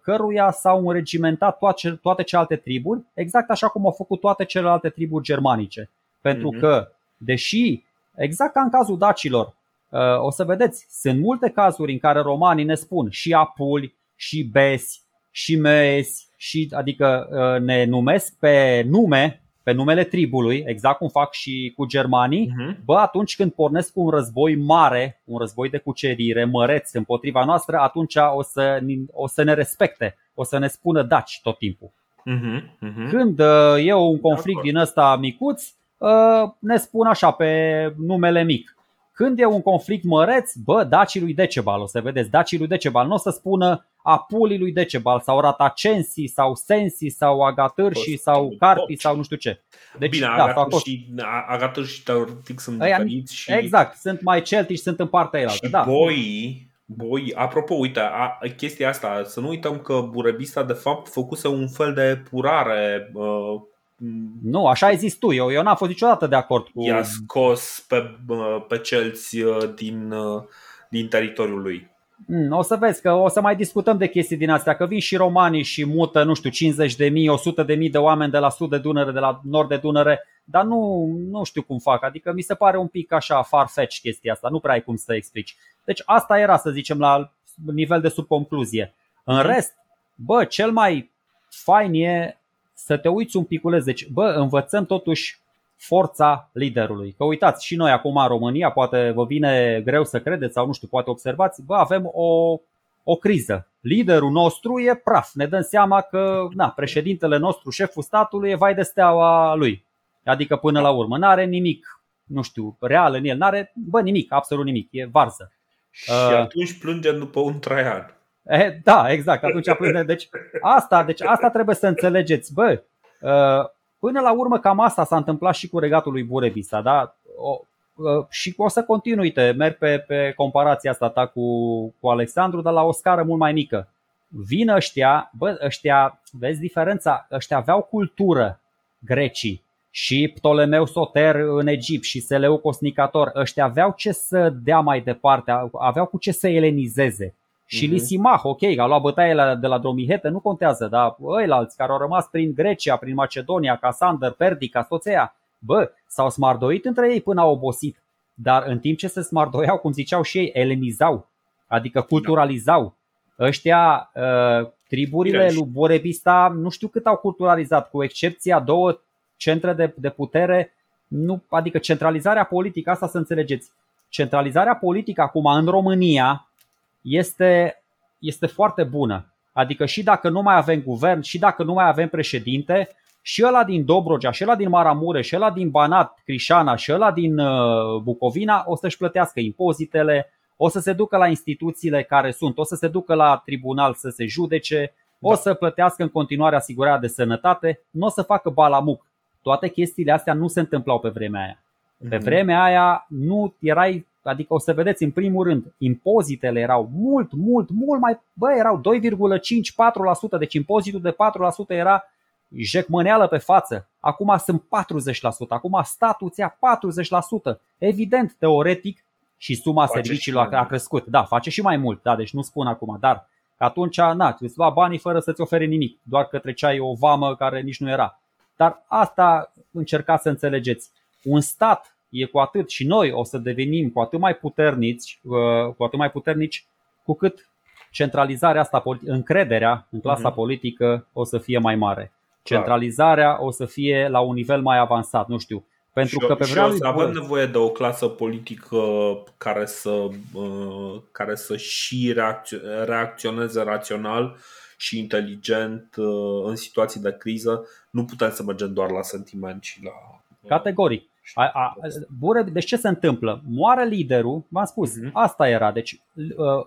căruia s-au înregimentat toate, toate celelalte triburi, exact așa cum au făcut toate celelalte triburi germanice. Pentru mm-hmm. că, deși Exact ca în cazul dacilor. Uh, o să vedeți, sunt multe cazuri în care romanii ne spun și apuli, și besi, și mesi, și, adică uh, ne numesc pe nume, pe numele tribului, exact cum fac și cu germanii, uh-huh. bă, atunci când pornesc un război mare, un război de cucerire, măreț împotriva noastră, atunci o să, o să ne respecte, o să ne spună daci tot timpul. Uh-huh. Uh-huh. Când uh, e un conflict din ăsta micuț, Uh, ne spun așa pe numele mic. Când e un conflict măreț, bă, dacii lui Decebal, o să vedeți, dacii lui Decebal, nu o să spună apulii lui Decebal sau ratacensi sau sensi sau agatârși sau carpi sau nu știu ce. Deci, Bine, da, agatârși și, agatârși teoretic sunt Aia, diferiți și... Exact, sunt mai celtici, sunt în partea elaltă. Și da. boii, Boi, apropo, uite, a, chestia asta, să nu uităm că Burebista de fapt făcuse un fel de purare uh, nu, așa ai zis tu, eu, eu n-am fost niciodată de acord cu... I-a scos pe, pe celți uh, din, uh, din teritoriul lui. Mm, o să vezi că o să mai discutăm de chestii din astea, că vin și romanii și mută, nu știu, 50 de mii, 100 de mii de oameni de la sud de Dunăre, de la nord de Dunăre, dar nu, nu știu cum fac, adică mi se pare un pic așa farfetch chestia asta, nu prea ai cum să explici. Deci asta era, să zicem, la nivel de subconcluzie. În mhm. rest, bă, cel mai fain e să te uiți un piculeț. Deci, bă, învățăm totuși forța liderului. Că uitați, și noi acum în România, poate vă vine greu să credeți sau nu știu, poate observați, bă, avem o, o criză. Liderul nostru e praf. Ne dăm seama că na, președintele nostru, șeful statului, e vai de steaua lui. Adică până la urmă n-are nimic, nu știu, real în el, n-are, bă, nimic, absolut nimic, e varză. Și uh, atunci plângem după un traian. E, da, exact, atunci plâne. Deci asta, deci asta trebuie să înțelegeți. Bă, uh, până la urmă cam asta s-a întâmplat și cu regatul lui Burebista, da? O, uh, și o să continui, uite, merg pe, pe comparația asta ta cu, cu Alexandru, dar la o scară mult mai mică. Vin ăștia, bă, ăștia, vezi diferența, ăștia aveau cultură, grecii, și Ptolemeu Soter în Egipt și Seleucos Nicator, ăștia aveau ce să dea mai departe, aveau cu ce să elenizeze. Și uh-huh. Lisimah, ok, a luat bătaie de la Dromihete, nu contează, dar ăilalți care au rămas prin Grecia, prin Macedonia, Casander, Perdica, Soțea, bă, s-au smardoit între ei până au obosit. Dar în timp ce se smardoiau, cum ziceau și ei, elenizau, adică culturalizau. Ăștia, uh, triburile lui Borebista, nu știu cât au culturalizat, cu excepția două centre de, de putere, nu, adică centralizarea politică, asta să înțelegeți. Centralizarea politică acum în România, este, este foarte bună. Adică și dacă nu mai avem guvern, și dacă nu mai avem președinte, și ăla din Dobrogea, și ăla din Maramureș, și ăla din Banat, Crișana, și ăla din uh, Bucovina o să-și plătească impozitele, o să se ducă la instituțiile care sunt, o să se ducă la tribunal să se judece, da. o să plătească în continuare asigurarea de sănătate, nu o să facă balamuc. Toate chestiile astea nu se întâmplau pe vremea aia. Pe mhm. vremea aia nu erai Adică o să vedeți în primul rând, impozitele erau mult, mult, mult mai, bă, erau 2,5-4%, deci impozitul de 4% era jecmăneală pe față. Acum sunt 40%, acum statul ți ia 40%. Evident, teoretic, și suma face serviciilor a, a crescut. Da, face și mai mult, da, deci nu spun acum, dar atunci, na, îți lua banii fără să-ți ofere nimic, doar că treceai o vamă care nici nu era. Dar asta încercați să înțelegeți. Un stat e cu atât și noi o să devenim cu atât mai puternici, uh, cu atât mai puternici cu cât centralizarea asta, încrederea în clasa uh-huh. politică o să fie mai mare. Centralizarea o să fie la un nivel mai avansat, nu știu. Pentru și, că pe vremea lui avem nevoie de o clasă politică care să, uh, care să și reacționeze rațional și inteligent uh, în situații de criză. Nu putem să mergem doar la sentiment și la. Uh, Categoric. A, a, Bure, deci ce se întâmplă? Moare liderul, v-am spus, uh-huh. asta era. Deci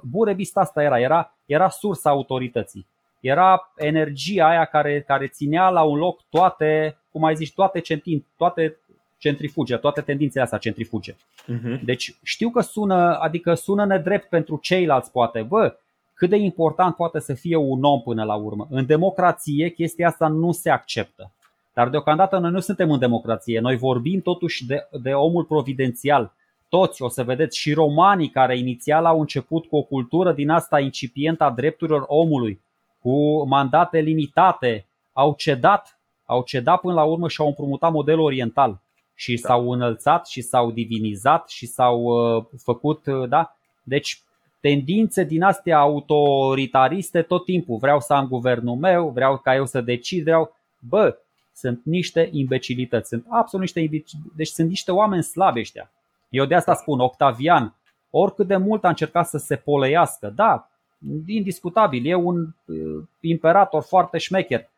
Burebist asta era, era, era sursa autorității. Era energia aia care, care ținea la un loc toate, cum ai zis, toate, centin, toate centrifuge, toate tendințele astea centrifuge. Uh-huh. Deci știu că sună, adică sună nedrept pentru ceilalți poate, bă, cât de important poate să fie un om până la urmă. În democrație chestia asta nu se acceptă. Dar deocamdată noi nu suntem în democrație, noi vorbim totuși de, de omul providențial. Toți o să vedeți și romanii care inițial au început cu o cultură din asta incipientă a drepturilor omului, cu mandate limitate, au cedat, au cedat până la urmă și au împrumutat modelul oriental și da. s-au înălțat și s-au divinizat și s-au uh, făcut, uh, da? Deci tendințe din astea autoritariste tot timpul. Vreau să am guvernul meu, vreau ca eu să decid, vreau... Bă, sunt niște imbecilități, sunt absolut niște imbecilități. Deci sunt niște oameni slabi ăștia. Eu de asta spun, Octavian, oricât de mult a încercat să se poleiască, da, indiscutabil, e un uh, imperator foarte șmecher.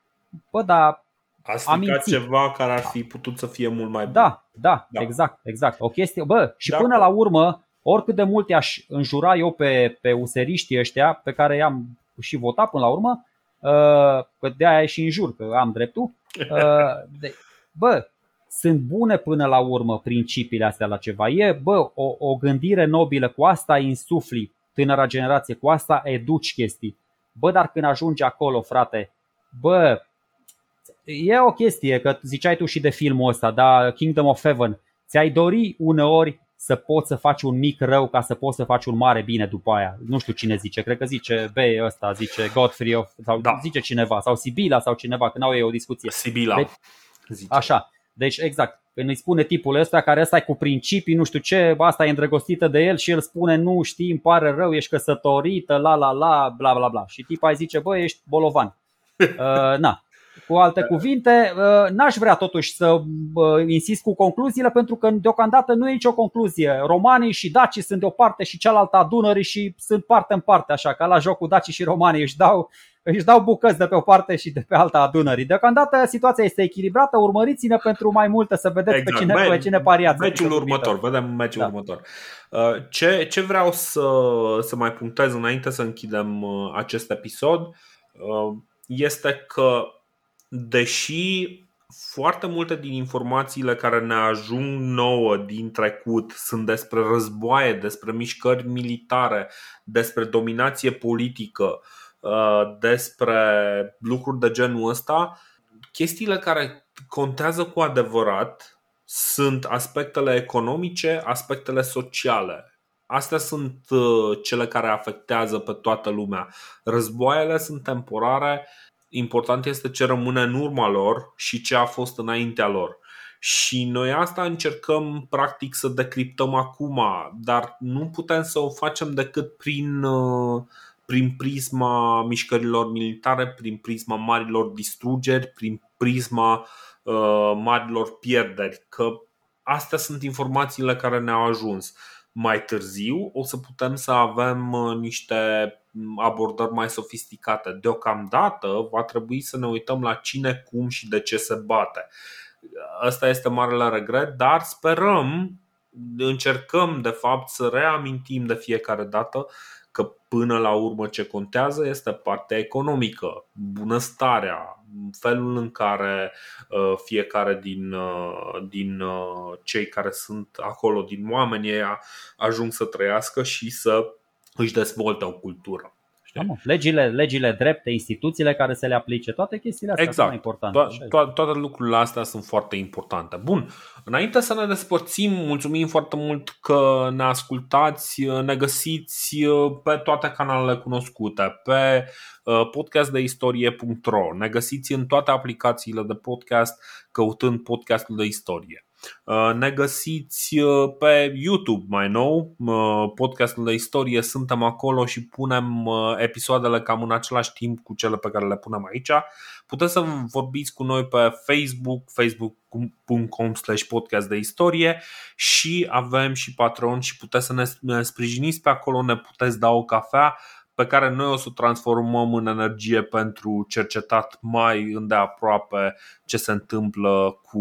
Bă, dar a stricat ceva care ar fi putut să fie mult mai bun. Da, da, da, exact, exact. O chestie, bă, și da. până la urmă, oricât de mult i-aș înjura eu pe, pe useriștii ăștia, pe care i-am și votat până la urmă, uh, că de aia și înjur, că am dreptul, uh, de, bă, sunt bune până la urmă principiile astea la ceva. E, bă, o, o gândire nobilă, cu asta insufli tânăra generație, cu asta educi chestii. Bă, dar când ajungi acolo, frate, bă, e o chestie, că ziceai tu și de filmul ăsta, da, Kingdom of Heaven. Ți-ai dori uneori să poți să faci un mic rău ca să poți să faci un mare bine după aia. Nu știu cine zice, cred că zice B ăsta, zice Godfrey of, sau da. zice cineva, sau Sibila sau cineva, când au ei o discuție. Sibila. Deci, zice. Așa. Deci exact, când îi spune tipul ăsta care ăsta e cu principii, nu știu ce, asta e îndrăgostită de el și el spune nu știi, îmi pare rău, ești căsătorită, la la la, bla bla bla. Și tipa îi zice, bă, ești bolovan. Uh, na, cu alte cuvinte, uh, n-aș vrea totuși să uh, insist cu concluziile pentru că deocamdată nu e nicio concluzie. Romanii și dacii sunt de o parte și cealaltă a Dunării și sunt parte în parte, așa ca la jocul dacii și romanii își dau, își dau bucăți de pe o parte și de pe alta a Dunării. Deocamdată situația este echilibrată, urmăriți-ne pentru mai multe să vedeți exact. pe cine, pe cine pariați. Meciul următor, vedem meciul da. următor. Uh, ce, ce vreau să, să mai punctez înainte să închidem acest episod este că deși foarte multe din informațiile care ne ajung nouă din trecut sunt despre războaie, despre mișcări militare, despre dominație politică, uh, despre lucruri de genul ăsta, chestiile care contează cu adevărat sunt aspectele economice, aspectele sociale. Astea sunt uh, cele care afectează pe toată lumea. Războaiele sunt temporare, important este ce rămâne în urma lor și ce a fost înaintea lor. Și noi asta încercăm practic să decriptăm acum, dar nu putem să o facem decât prin, uh, prin prisma mișcărilor militare, prin prisma marilor distrugeri, prin prisma uh, marilor pierderi. Că astea sunt informațiile care ne-au ajuns. Mai târziu o să putem să avem uh, niște abordări mai sofisticate. Deocamdată va trebui să ne uităm la cine, cum și de ce se bate. Asta este marele regret, dar sperăm, încercăm de fapt să reamintim de fiecare dată că până la urmă ce contează este partea economică, bunăstarea, felul în care uh, fiecare din, uh, din uh, cei care sunt acolo, din oamenii ajung să trăiască și să își dezvoltă o cultură. Da, mă, legile, legile drepte, instituțiile care se le aplice, toate chestiile astea exact. sunt importante. To- to- toate lucrurile astea sunt foarte importante. Bun, înainte să ne despărțim, mulțumim foarte mult că ne ascultați, ne găsiți uh, pe toate canalele cunoscute, pe uh, podcastdeistorie.ro, ne găsiți în toate aplicațiile de podcast căutând podcastul de istorie. Ne găsiți pe YouTube mai nou, podcastul de istorie, suntem acolo și punem episoadele cam în același timp cu cele pe care le punem aici. Puteți să vorbiți cu noi pe Facebook, facebook.com slash podcast de istorie și avem și Patreon și puteți să ne sprijiniți pe acolo, ne puteți da o cafea pe care noi o să o transformăm în energie pentru cercetat mai îndeaproape ce se întâmplă cu,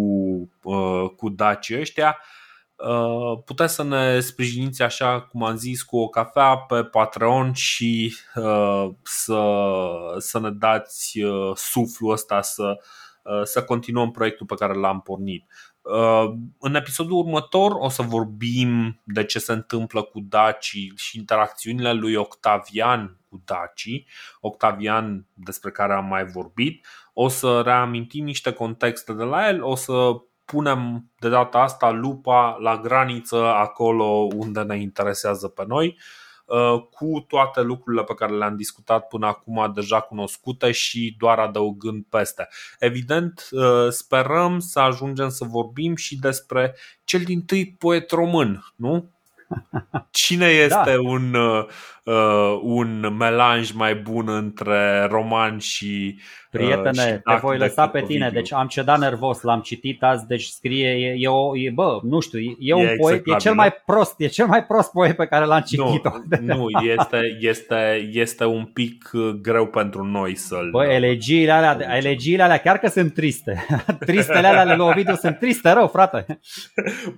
uh, cu dacii ăștia. Uh, puteți să ne sprijiniți așa cum am zis cu o cafea pe Patreon și uh, să, să ne dați suflul ăsta să, să continuăm proiectul pe care l-am pornit. Uh, în episodul următor o să vorbim de ce se întâmplă cu Daci și interacțiunile lui Octavian cu Daci, Octavian despre care am mai vorbit. O să reamintim niște contexte de la el, o să punem de data asta lupa la graniță acolo unde ne interesează pe noi. Uh, cu toate lucrurile pe care le-am discutat până acum deja cunoscute și doar adăugând peste. Evident, uh, sperăm să ajungem să vorbim și despre cel din tâi poet român, nu? Cine este da. un, uh, un melanj mai bun între roman și uh, Prietene, și te voi lăsa pe tine, deci am cedat nervos, l-am citit azi, deci scrie, e, e, o, e bă, nu știu, e, e un e poet, e cel mai prost, e cel mai prost poet pe care l-am citit. Nu, nu este, este, este un pic uh, greu pentru noi să-l... Bă, elegiile alea, elegiile alea chiar că sunt triste. Tristele alea ale lui Ovidiu sunt triste rău, frate.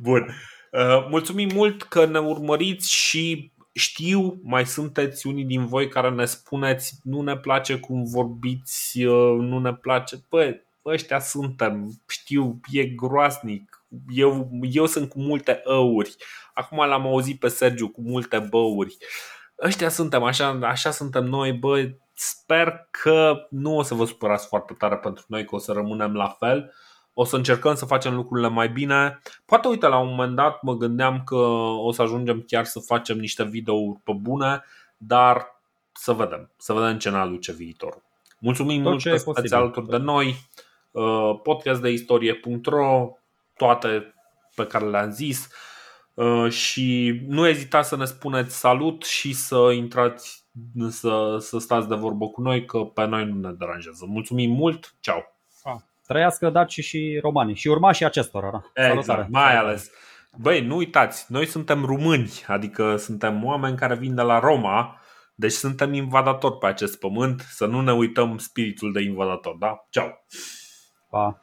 Bun. Uh, mulțumim mult că ne urmăriți și știu, mai sunteți unii din voi care ne spuneți nu ne place cum vorbiți, uh, nu ne place. Păi, ăștia suntem, știu, e groasnic. Eu, eu sunt cu multe ăuri. Acum l-am auzit pe Sergiu cu multe băuri. Ăștia suntem, așa, așa suntem noi, bă, sper că nu o să vă supărați foarte tare pentru noi, că o să rămânem la fel o să încercăm să facem lucrurile mai bine. Poate, uite, la un moment dat mă gândeam că o să ajungem chiar să facem niște videouri pe bune, dar să vedem, să vedem ce ne aduce viitorul. Mulțumim Tot mult că sunteți alături de noi. Uh, podcast de istorie.ro, toate pe care le-am zis uh, și nu ezitați să ne spuneți salut și să intrați să, să stați de vorbă cu noi că pe noi nu ne deranjează. Mulțumim mult, ceau! Trăiască daci și romanii și urmașii acestora. Da. Exact, Salutare. mai ales. Băi, nu uitați, noi suntem români, adică suntem oameni care vin de la Roma, deci suntem invadatori pe acest pământ, să nu ne uităm spiritul de invadator, da? Ceau! Pa!